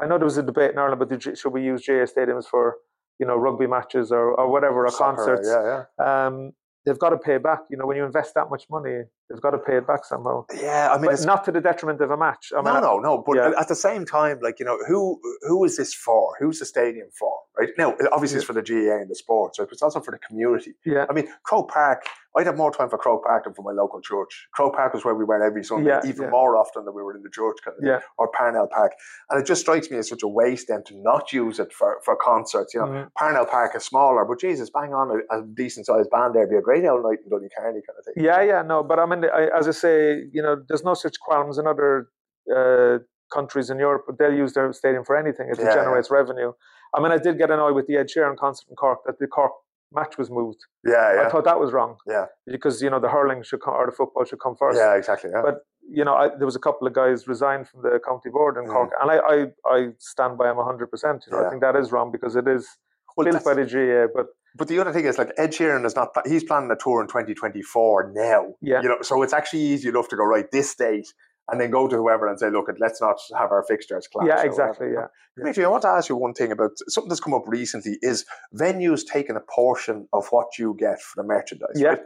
I know there was a debate in Ireland about the, should we use GAA stadiums for you know rugby matches or, or whatever or Soccer, concerts. Yeah, yeah. Um, they've got to pay back. You know, when you invest that much money, they've got to pay it back somehow. Yeah, I mean, But it's, not to the detriment of a match. I mean, no, no, no. But yeah. at the same time, like you know, who who is this for? Who's the stadium for? Right now, obviously, it's for the GAA and the sports, right? But it's also for the community. Yeah. I mean, Croke Park. I'd have more time for Croke Park than for my local church. Croke Park was where we went every Sunday, Yeah, even more often than we were in the church, kind of Yeah. or Parnell Park. And it just strikes me as such a waste then to not use it for, for concerts. You know, Mhm. Parnell Park is smaller, but Jesus, bang on a, a decent sized band there, would be a great old night in Donnycarney kind of thing. Yeah, yeah, no, but I mean, I, as I say, you know, there's no such qualms in other uh, countries in Europe, but they'll use their stadium for anything if Yeah, it yeah. generates revenue. I mean, I did get annoyed with the Ed Sheeran concert in Cork that the Cork match was moved. Yeah, yeah. I thought that was wrong. Yeah. Because, you know, the hurling should come, or the football should come first. yeah, exactly. Yeah. But, you know, I, there was a couple of guys resigned from the county board in Mm. Cork, and I, I, I stand by them 100%. You know, Yeah. I think that is wrong because it is Well, built by the GAA, but But the other thing is, like Ed Sheeran is not. He's planning a tour in 2024 now. Yeah. You know, so it's actually easy enough to go right this date and then go to whoever and say, look, let's not have our fixtures clash. yeah, exactly, whatever. yeah. Dimitri, I want to ask you one thing about something that's come up recently is venues taking a portion of what you get for the merchandise. Yeah. right?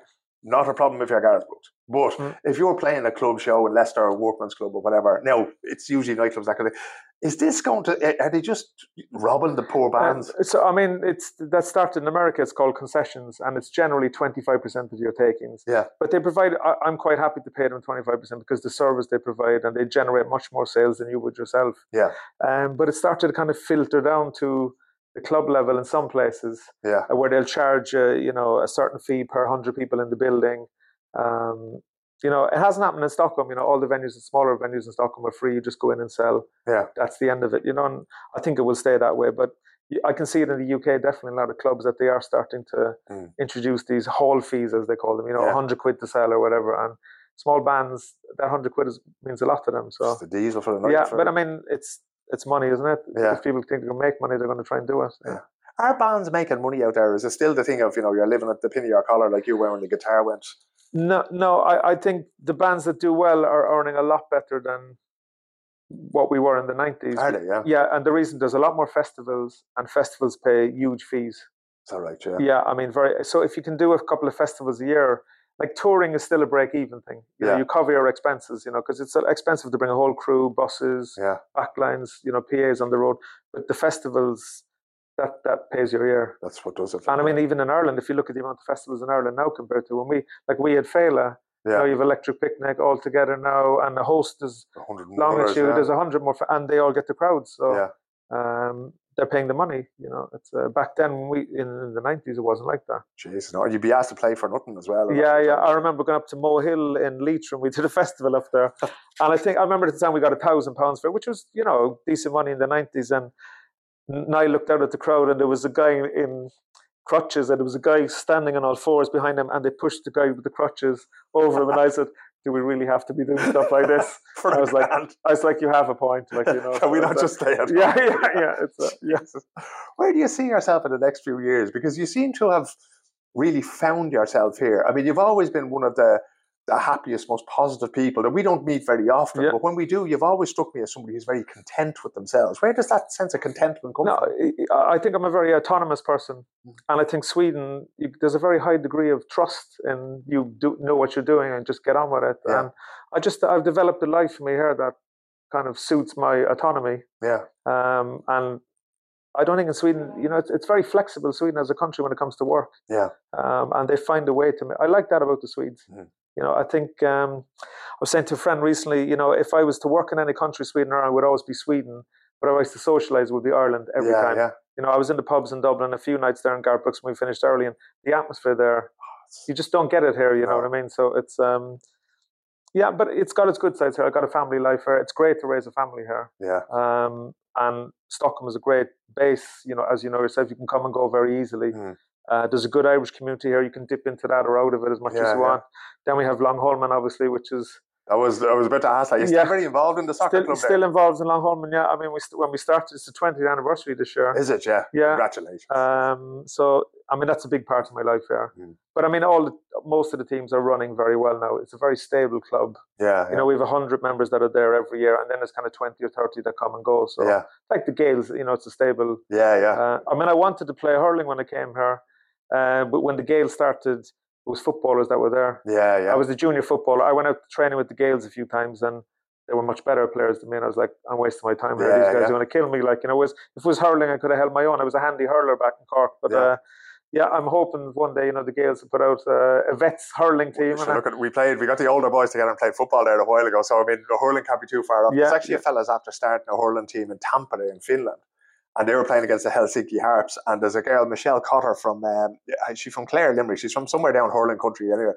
not a problem if you're Garth Brooks. But Mm. if you're playing a club show in Leicester or Workman's Club or whatever, now it's usually nightclubs that kind of. Is this going to? Are they just robbing the poor bands? Um, so I mean, it's that started in America. It's called concessions, and it's generally twenty five percent of your takings. Yeah. But they provide. I, I'm quite happy to pay them twenty five percent because the service they provide, and they generate much more sales than you would yourself. Yeah. Um, but it started to kind of filter down to the club level in some places, yeah, uh, where they'll charge, uh, you know, a certain fee per hundred people in the building. Um, you know, it hasn't happened in Stockholm. You know, all the venues, the smaller venues in Stockholm are free. You just go in and sell. Yeah. That's the end of it. You know, and I think it will stay that way. But I can see it in the UK, definitely a lot of clubs that they are starting to Mm. introduce these hall fees, as they call them. You know, Yeah. 100 quid to sell or whatever. And small bands, that 100 quid is, means a lot to them. So it's the diesel for the night. yeah, for- but I mean, it's it's money, isn't it? Yeah. If people think they can make money, they're going to try and do it. Yeah. Are bands making money out there? Is it still the thing of you know you're living at the pin of your collar like you were when the guitar went? No, no. I, I think the bands that do well are earning a lot better than what we were in the nineties. Are they? Yeah, Yeah, and the reason there's a lot more festivals, and festivals pay huge fees. is that right? Yeah, Yeah, I mean, very. So if you can do a couple of festivals a year, like touring is still a break-even thing. You Yeah. know, you cover your expenses. You know, because it's expensive to bring a whole crew, buses, yeah. backlines, you know, PAs on the road. But the festivals, that that pays your ear. That's what does it. And I mean, even in Ireland, if you look at the amount of festivals in Ireland now compared to when we, like we had Féile, yeah, now you have Electric Picnic all together now, and the host is 100 more Longitude. yeah. There's a hundred more, and they all get the crowds. So yeah. um, they're paying the money. You know, it's uh, back then when we in, in the nineties, it wasn't like that. Jesus, no, you'd be asked to play for nothing as well. Yeah, yeah. I remember going up to Mohill in Leitrim. We did a festival up there, and I think I remember at the time we got a thousand pounds for it, which was you know decent money in the nineties. And n- I looked out at the crowd, and there was a guy in crutches, and there was a guy standing on all fours behind him, and they pushed the guy with the crutches over him, and I said. Do we really have to be doing stuff like this? I a was like, grand. I was like, you have a point, like you know. Can we not just stay at yeah, home? yeah, yeah. It's uh, yeah. Where do you see yourself in the next few years? Because you seem to have really found yourself here. I mean, you've always been one of the the happiest, most positive people that we don't meet very often. Yeah. But when we do, you've always struck me as somebody who's very content with themselves. Where does that sense of contentment come No, from? I think I'm a very autonomous person, Mm. and I think Sweden you, there's a very high degree of trust in you do know what you're doing and just get on with it. Yeah. And I just I've developed a life for me here that kind of suits my autonomy. Yeah, Um, and I don't think in Sweden, you know, it's, it's very flexible. Sweden as a country when it comes to work, yeah, um, and they find a way to. I like that about the Swedes. Mhm. You know, I think um, I was saying to a friend recently. You know, if I was to work in any country, Sweden or I would always be Sweden. But I was to socialize, it would be Ireland every yeah, time. yeah. You know, I was in the pubs in Dublin a few nights there in Garth Brooks when we finished early, and the atmosphere there, you just don't get it here. You know what I mean? So it's um, yeah, but it's got its good sides here. I got a family life here. It's great to raise a family here. Yeah, Um, and Stockholm is a great base. You know, as you know yourself, you can come and go very easily. Mm. Uh, there's a good Irish community here. You can dip into that or out of it as much Yeah, as you yeah. want. Then we have Långholmen, obviously, which is I was I was about to ask that. You're still Yeah. very involved in the soccer still, club still there. involved in Långholmen. Yeah, I mean, we st- when we started, it's the 20th anniversary this year. Is it? Yeah. Yeah. Congratulations. Um, so I mean that's a big part of my life here. Mm. But I mean, all the, most of the teams are running very well now. It's a very stable club. yeah, You know, we have hundred members that are there every year, and then there's kind of twenty or thirty that come and go. So yeah, like the Gaels, you know, it's a stable. yeah, yeah. Uh, I mean, I wanted to play hurling when I came here, uh, but when the Gaels started, it was footballers that were there. Yeah, yeah. I was a junior footballer. I went out training with the Gaels a few times, and they were much better players than me. And I was like, I'm wasting my time here. Yeah, These guys yeah. going to kill me. Like, you know, it was, if it was hurling, I could have held my own. I was a handy hurler back in Cork. But Yeah. uh, yeah, I'm hoping one day, you know, the Gaels will put out uh, a vets hurling team. Look at, we played. We got the older boys together and played football there a while ago. So I mean, the hurling can't be too far off. Yeah, There's actually yeah. a fella's after starting a hurling team in Tampere in Finland, and they were playing against the Helsinki Harps. And there's a girl, Michelle Cotter from. Um, she's from Clare, Limerick. She's from somewhere down hurling country anyway.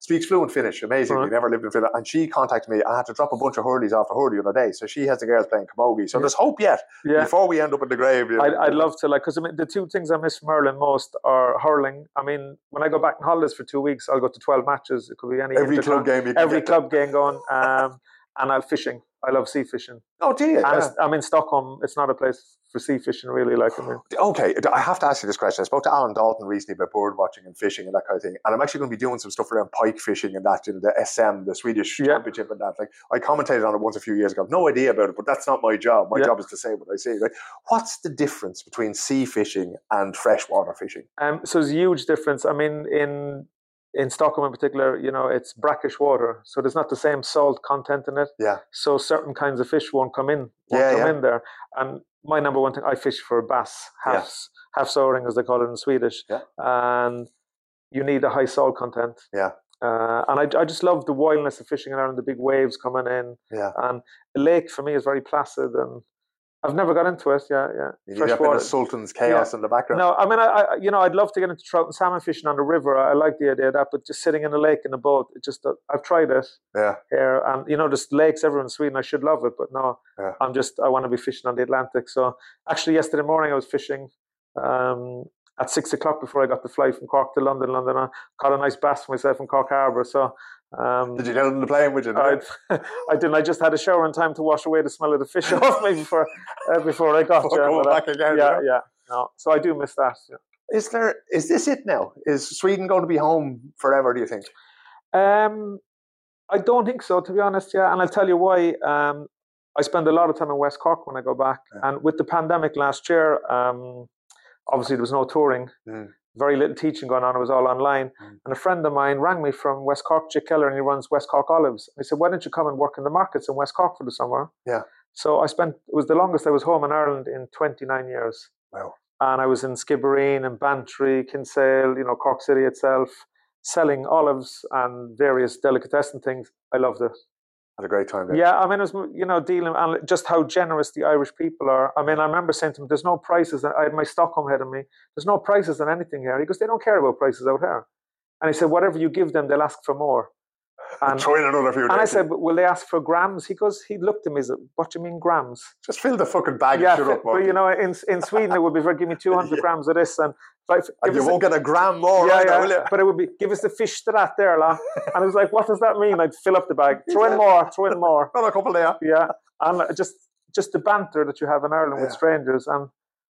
Speaks fluent Finnish, amazing. Right. Never lived in Finland, and she contacted me. I had to drop a bunch of hurleys off of her the other day. So she has the girls playing camogie. So Yeah. there's hope yet yeah. before we end up in the grave. you know. I'd, I'd love to like because I mean the two things I miss from Ireland most are hurling. I mean when I go back on holidays for two weeks, I'll go to twelve matches. It could be any every club game. You can every club game going, um, and I'll fishing. I love sea fishing. Oh, do you? And Yeah. I'm in Stockholm. It's not a place for sea fishing really. Like I mean, Okay, I have to ask you this question. I spoke to Alan Dalton recently about bird watching and fishing and that kind of thing, and I'm actually going to be doing some stuff around pike fishing and that, you know, the SM, the Swedish Yeah. championship and that. Like, I commented on it once a few years ago. No idea about it, but that's not my job. My Yeah. job is to say what I see. Right? What's the difference between sea fishing and freshwater fishing? Um, so there's a huge difference. I mean, in in Stockholm in particular, you know, it's brackish water, so there's not the same salt content in it. Yeah. So certain kinds of fish won't come in, won't Yeah, come yeah. in there. And my number one thing, I fish for bass, Yeah. half half soaring as they call it in Swedish, Yeah. and you need a high salt content. Yeah. Uh, and I, I just love the wildness of fishing around the big waves coming in. Yeah. And the lake for me is very placid, and I've never got into it. Yeah, yeah. You need that bit of Sultan's chaos in the background. No, I mean, I, I, you know, I'd love to get into trout and salmon fishing on the river. I, I like the idea of that, but just sitting in a lake in a boat, it just uh, I've tried it Yeah. here, and you know, there's lakes everywhere in Sweden. I should love it, but no, Yeah. I'm just I want to be fishing on the Atlantic. So actually, yesterday morning I was fishing. Um, at six o'clock before I got the flight from Cork to London, London, I caught a nice bass for myself in Cork Harbour. So um, Did you get on the plane with you? I, I didn't. I just had a shower in time to wash away the smell of the fish off me before uh, before I got there. going uh, back again, Yeah, yeah. yeah. No, so I do miss that. yeah. Is there? Is this it now? Is Sweden going to be home forever? Do you think? Um, I don't think so, to be honest. Yeah, and I'll tell you why. Um, I spend a lot of time in West Cork when I go back, Yeah. and with the pandemic last year, um, obviously there was no touring, Mm. Very little teaching going on. It was all online. Mm. And a friend of mine rang me from West Cork, Chick Keller, and he runs West Cork Olives. He said, "Why don't you come and work in the markets in West Cork for the summer?" Yeah. So I spent. It was the longest I was home in Ireland in 29 years. Wow. And I was in Skibbereen and Bantry, Kinsale, you know, Cork City itself, selling olives and various delicatessen things. I loved it. Had a great time there. Yeah, I mean, it was, you know, dealing and just how generous the Irish people are. I mean, I remember saying to him, there's no prices. I had my Stockholm head on me. There's no prices on anything here. He goes, they don't care about prices out here. And he said, whatever you give them, they'll ask for more. And, and I said, but will they ask for grams? He goes, he looked at me, he said, what do you mean grams? just fill the fucking bag yeah, and shut up. Morty. you know, in in Sweden, it would be very, give me 200 Yeah. grams of this. And, like, and you us a- won't get a gram more, yeah, either, yeah. will you? But it would be give us the fish to that there, la. And I was like, what does that mean? I'd fill up the bag, throw in more, throw in more. Not a couple there. Yeah, and just just the banter that you have in Ireland with strangers, and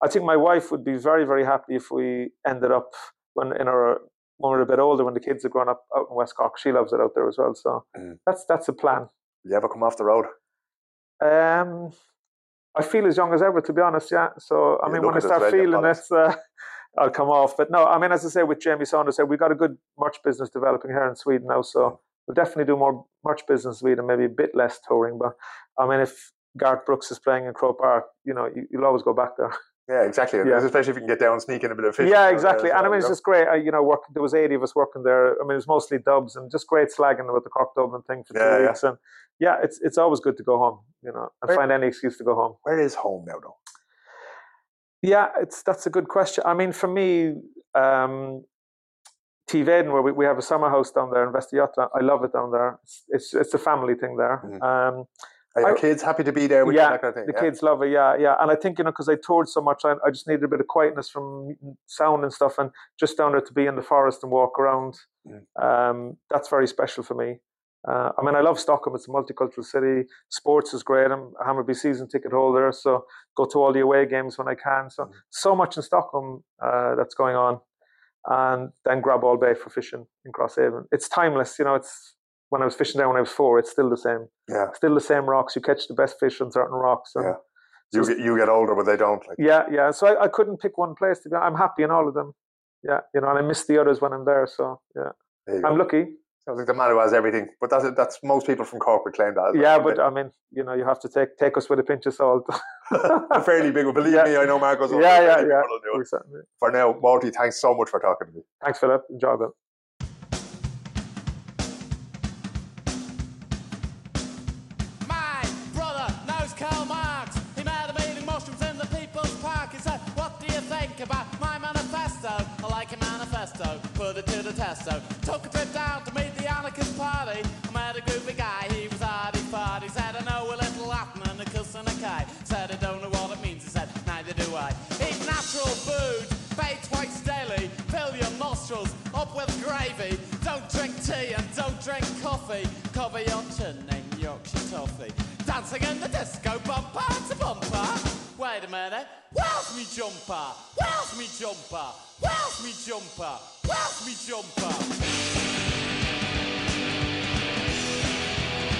I think my wife would be very very happy if we ended up when in our when we're a bit older, when the kids are grown up out in West Cork. She loves it out there as well, so Mm. that's that's a plan. You ever come off the road? Um, I feel as young as ever, to be honest. Yeah. So I You mean, when I start feeling this, uh, I'll come off. But no, I mean, as I say, with Jamie Saunders, we've got a good merch business developing here in Sweden now. So we'll definitely do more merch business in Sweden, maybe a bit less touring. But I mean, if Garth Brooks is playing in Croke Park, you know, you, you'll always go back there. Yeah, exactly. Yeah. Especially if you can get down and sneak in a bit of fish. yeah, uh, exactly. as And I mean, it's just great. I, you know, work. There was eighty of us working there. I mean, it was mostly dubs and just great slagging about the Cork Dublin thing for two Yeah, yeah. weeks. And yeah, it's it's always good to go home. You know, and Where- find any excuse to go home. Where is home now, though? Yeah, it's that's a good question. I mean, for me, um, Tivaden, where we, we have a summer house down there in Västergötland, I love it down there. It's it's, it's a family thing there. Mhm. Um, Are your I- kids happy to be there? Yeah, That kind of thing? the yeah? kids love it, yeah, yeah. And I think you know because I toured so much, I, I just needed a bit of quietness from sound and stuff, and just down there to be in the forest and walk around. Mm. Um, that's very special for me. Uh, I mean, I love Stockholm. It's a multicultural city. Sports is great. I'm a Hammarby season ticket holder, so go to all the away games when I can. So Mm. so much in Stockholm uh, that's going on, and then Graball Bay for fishing in Crosshaven. It's timeless. You know, it's when I was fishing there when I was four. It's still the same. Yeah. Still the same rocks. You catch the best fish on certain rocks. Yeah. You it's- get, you get older, but they don't. Like, yeah, yeah. So I, I couldn't pick one place to be. I'm happy in all of them. Yeah, you know, and I miss the others when I'm there. So yeah, you go. I'm lucky. Sounds like the man who has everything. But that's that's most people from Cork would claim that. Yeah, wouldn't but I mean, you know, you have to take take us with a pinch of salt. they? They're fairly big. But believe Yeah. me, I know Marcos. will- Yeah, yeah, fairly yeah. big will do it. We certainly- For now, Morty, thanks so much for talking to me. Thanks, Philip. Enjoyed it. My brother knows Karl Marx. He made a meeting mushrooms in the People's Park. He said, What do you think about my manifesto? I like a manifesto, put it to the testo. Took a trip down to meet the anarchist party. I met a groovy guy, he was hardy farty. Said, I know a little Latin and a cuss and a K. Said, I don't know what it means. He said, Neither do I. Eat natural food, bathe twice daily. Fill your nostrils up with gravy. Don't drink tea and don't drink coffee. Cover your chin in Yorkshire toffee. Dancing in the disco, bumper to bumper. Wait a minute, where's me jumper? Where's me jumper? Where's me jumper? Where's me jumper?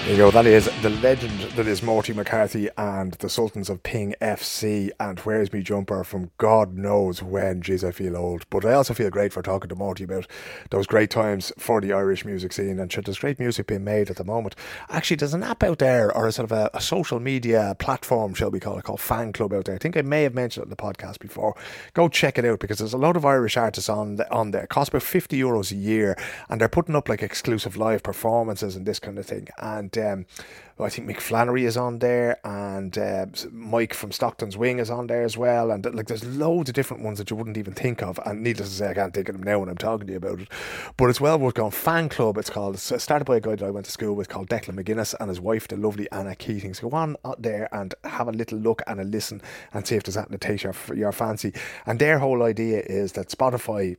There you go. That is the legend that is Morty McCarthy and the Sultans of Ping FC and Where's Me Jumper from God knows when. Jeez, I feel old. But I also feel great for talking to Morty about those great times for the Irish music scene. And sure, there's great music being made at the moment. Actually, there's an app out there or a sort of a, a social media platform, shall we call it, called Fan Club out there. I think I may have mentioned it in the podcast before. Go check it out because there's a lot of Irish artists on, the, on there. It costs about 50 euros a year and they're putting up like exclusive live performances and this kind of thing. And um, I think Mick Flannery is on there, and uh, Mike from Stockton's Wing is on there as well. And like, there's loads of different ones that you wouldn't even think of. And needless to say, I can't think of them now when I'm talking to you about it. But it's well worth going. Fan Club, it's called. It's started by a guy that I went to school with called Declan McGuinness and his wife, the lovely Anna Keating. So go on out there and have a little look and a listen and see if there's anything that takes your, your fancy. And their whole idea is that Spotify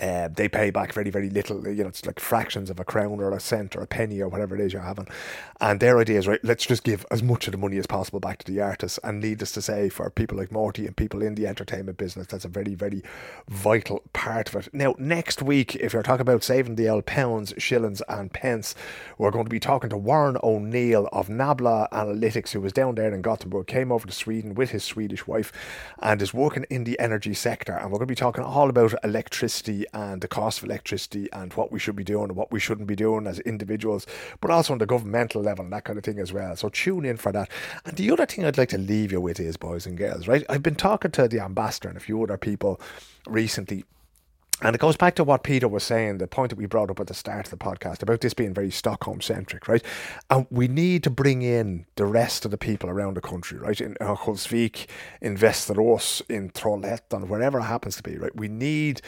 uh, they pay back very, very little. You know, it's like fractions of a crown or a cent or a penny or whatever it is you're having. And their idea is, right, let's just give as much of the money as possible back to the artists. And needless to say, for people like Morty and people in the entertainment business, that's a very, very vital part of it. Now, next week, if you're talking about saving the L pounds, shillings, and pence, we're going to be talking to Warren O'Neill of Nabla Analytics, who was down there in Gothenburg, came over to Sweden with his Swedish wife, and is working in the energy sector. And we're going to be talking all about electricity and the cost of electricity and what we should be doing and what we shouldn't be doing as individuals, but also on the governmental level and that kind of thing as well. So tune in for that. And the other thing I'd like to leave you with is, boys and girls, right? I've been talking to the ambassador and a few other people recently and it goes back to what Peter was saying, the point that we brought up at the start of the podcast about this being very Stockholm centric, right? And we need to bring in the rest of the people around the country, right? In Hulsvik, in Västerås, in Trollhättan, wherever it happens to be, right? We need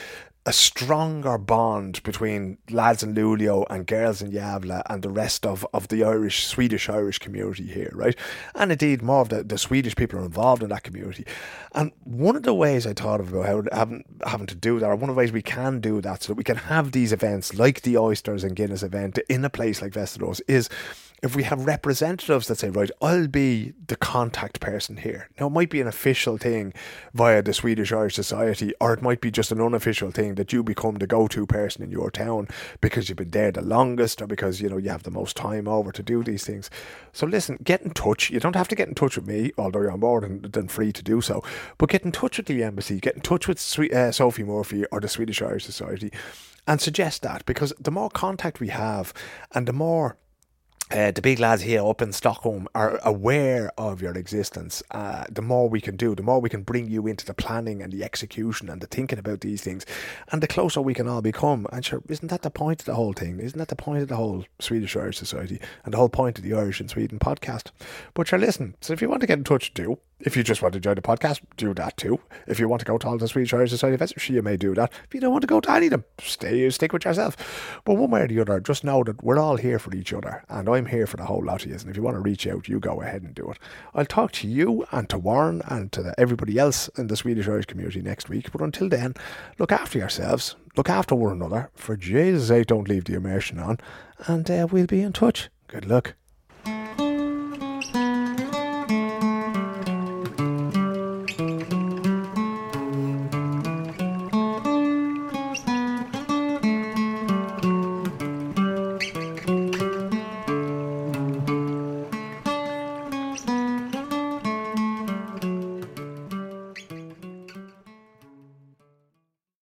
a stronger bond between lads in Luleå and girls in Gävle and the rest of, of the Irish, Swedish Irish community here, right? And indeed, more of the, the Swedish people are involved in that community. And one of the ways I thought of about having, having to do that, or one of the ways we can do that so that we can have these events like the Oysters and Guinness event in a place like Västerås is if we have representatives that say, right, I'll be the contact person here. Now, it might be an official thing via the Swedish Irish Society, or it might be just an unofficial thing that you become the go to person in your town because you've been there the longest or because, you know, you have the most time over to do these things. So, listen, get in touch. You don't have to get in touch with me, although you're more than, than free to do so, but get in touch with the embassy, get in touch with uh, Sophie Murphy or the Swedish Irish Society and suggest that because the more contact we have and the more uh, the big lads here up in Stockholm are aware of your existence. Uh, the more we can do, the more we can bring you into the planning and the execution and the thinking about these things, and the closer we can all become. And sure, isn't that the point of the whole thing? Isn't that the point of the whole Swedish Irish Society and the whole point of the Irish in Sweden podcast? But sure, listen. So if you want to get in touch, do. If you just want to join the podcast, do that too. If you want to go to all the Swedish Irish Society events, sure, you may do that. If you don't want to go to any of them, stay, stick with yourself. But one way or the other, just know that we're all here for each other, and I'm here for the whole lot of you. And if you want to reach out, you go ahead and do it. I'll talk to you and to Warren and to everybody else in the Swedish Irish community next week. But until then, look after yourselves, look after one another. For Jesus' sake, don't leave the immersion on, and uh, we'll be in touch. Good luck.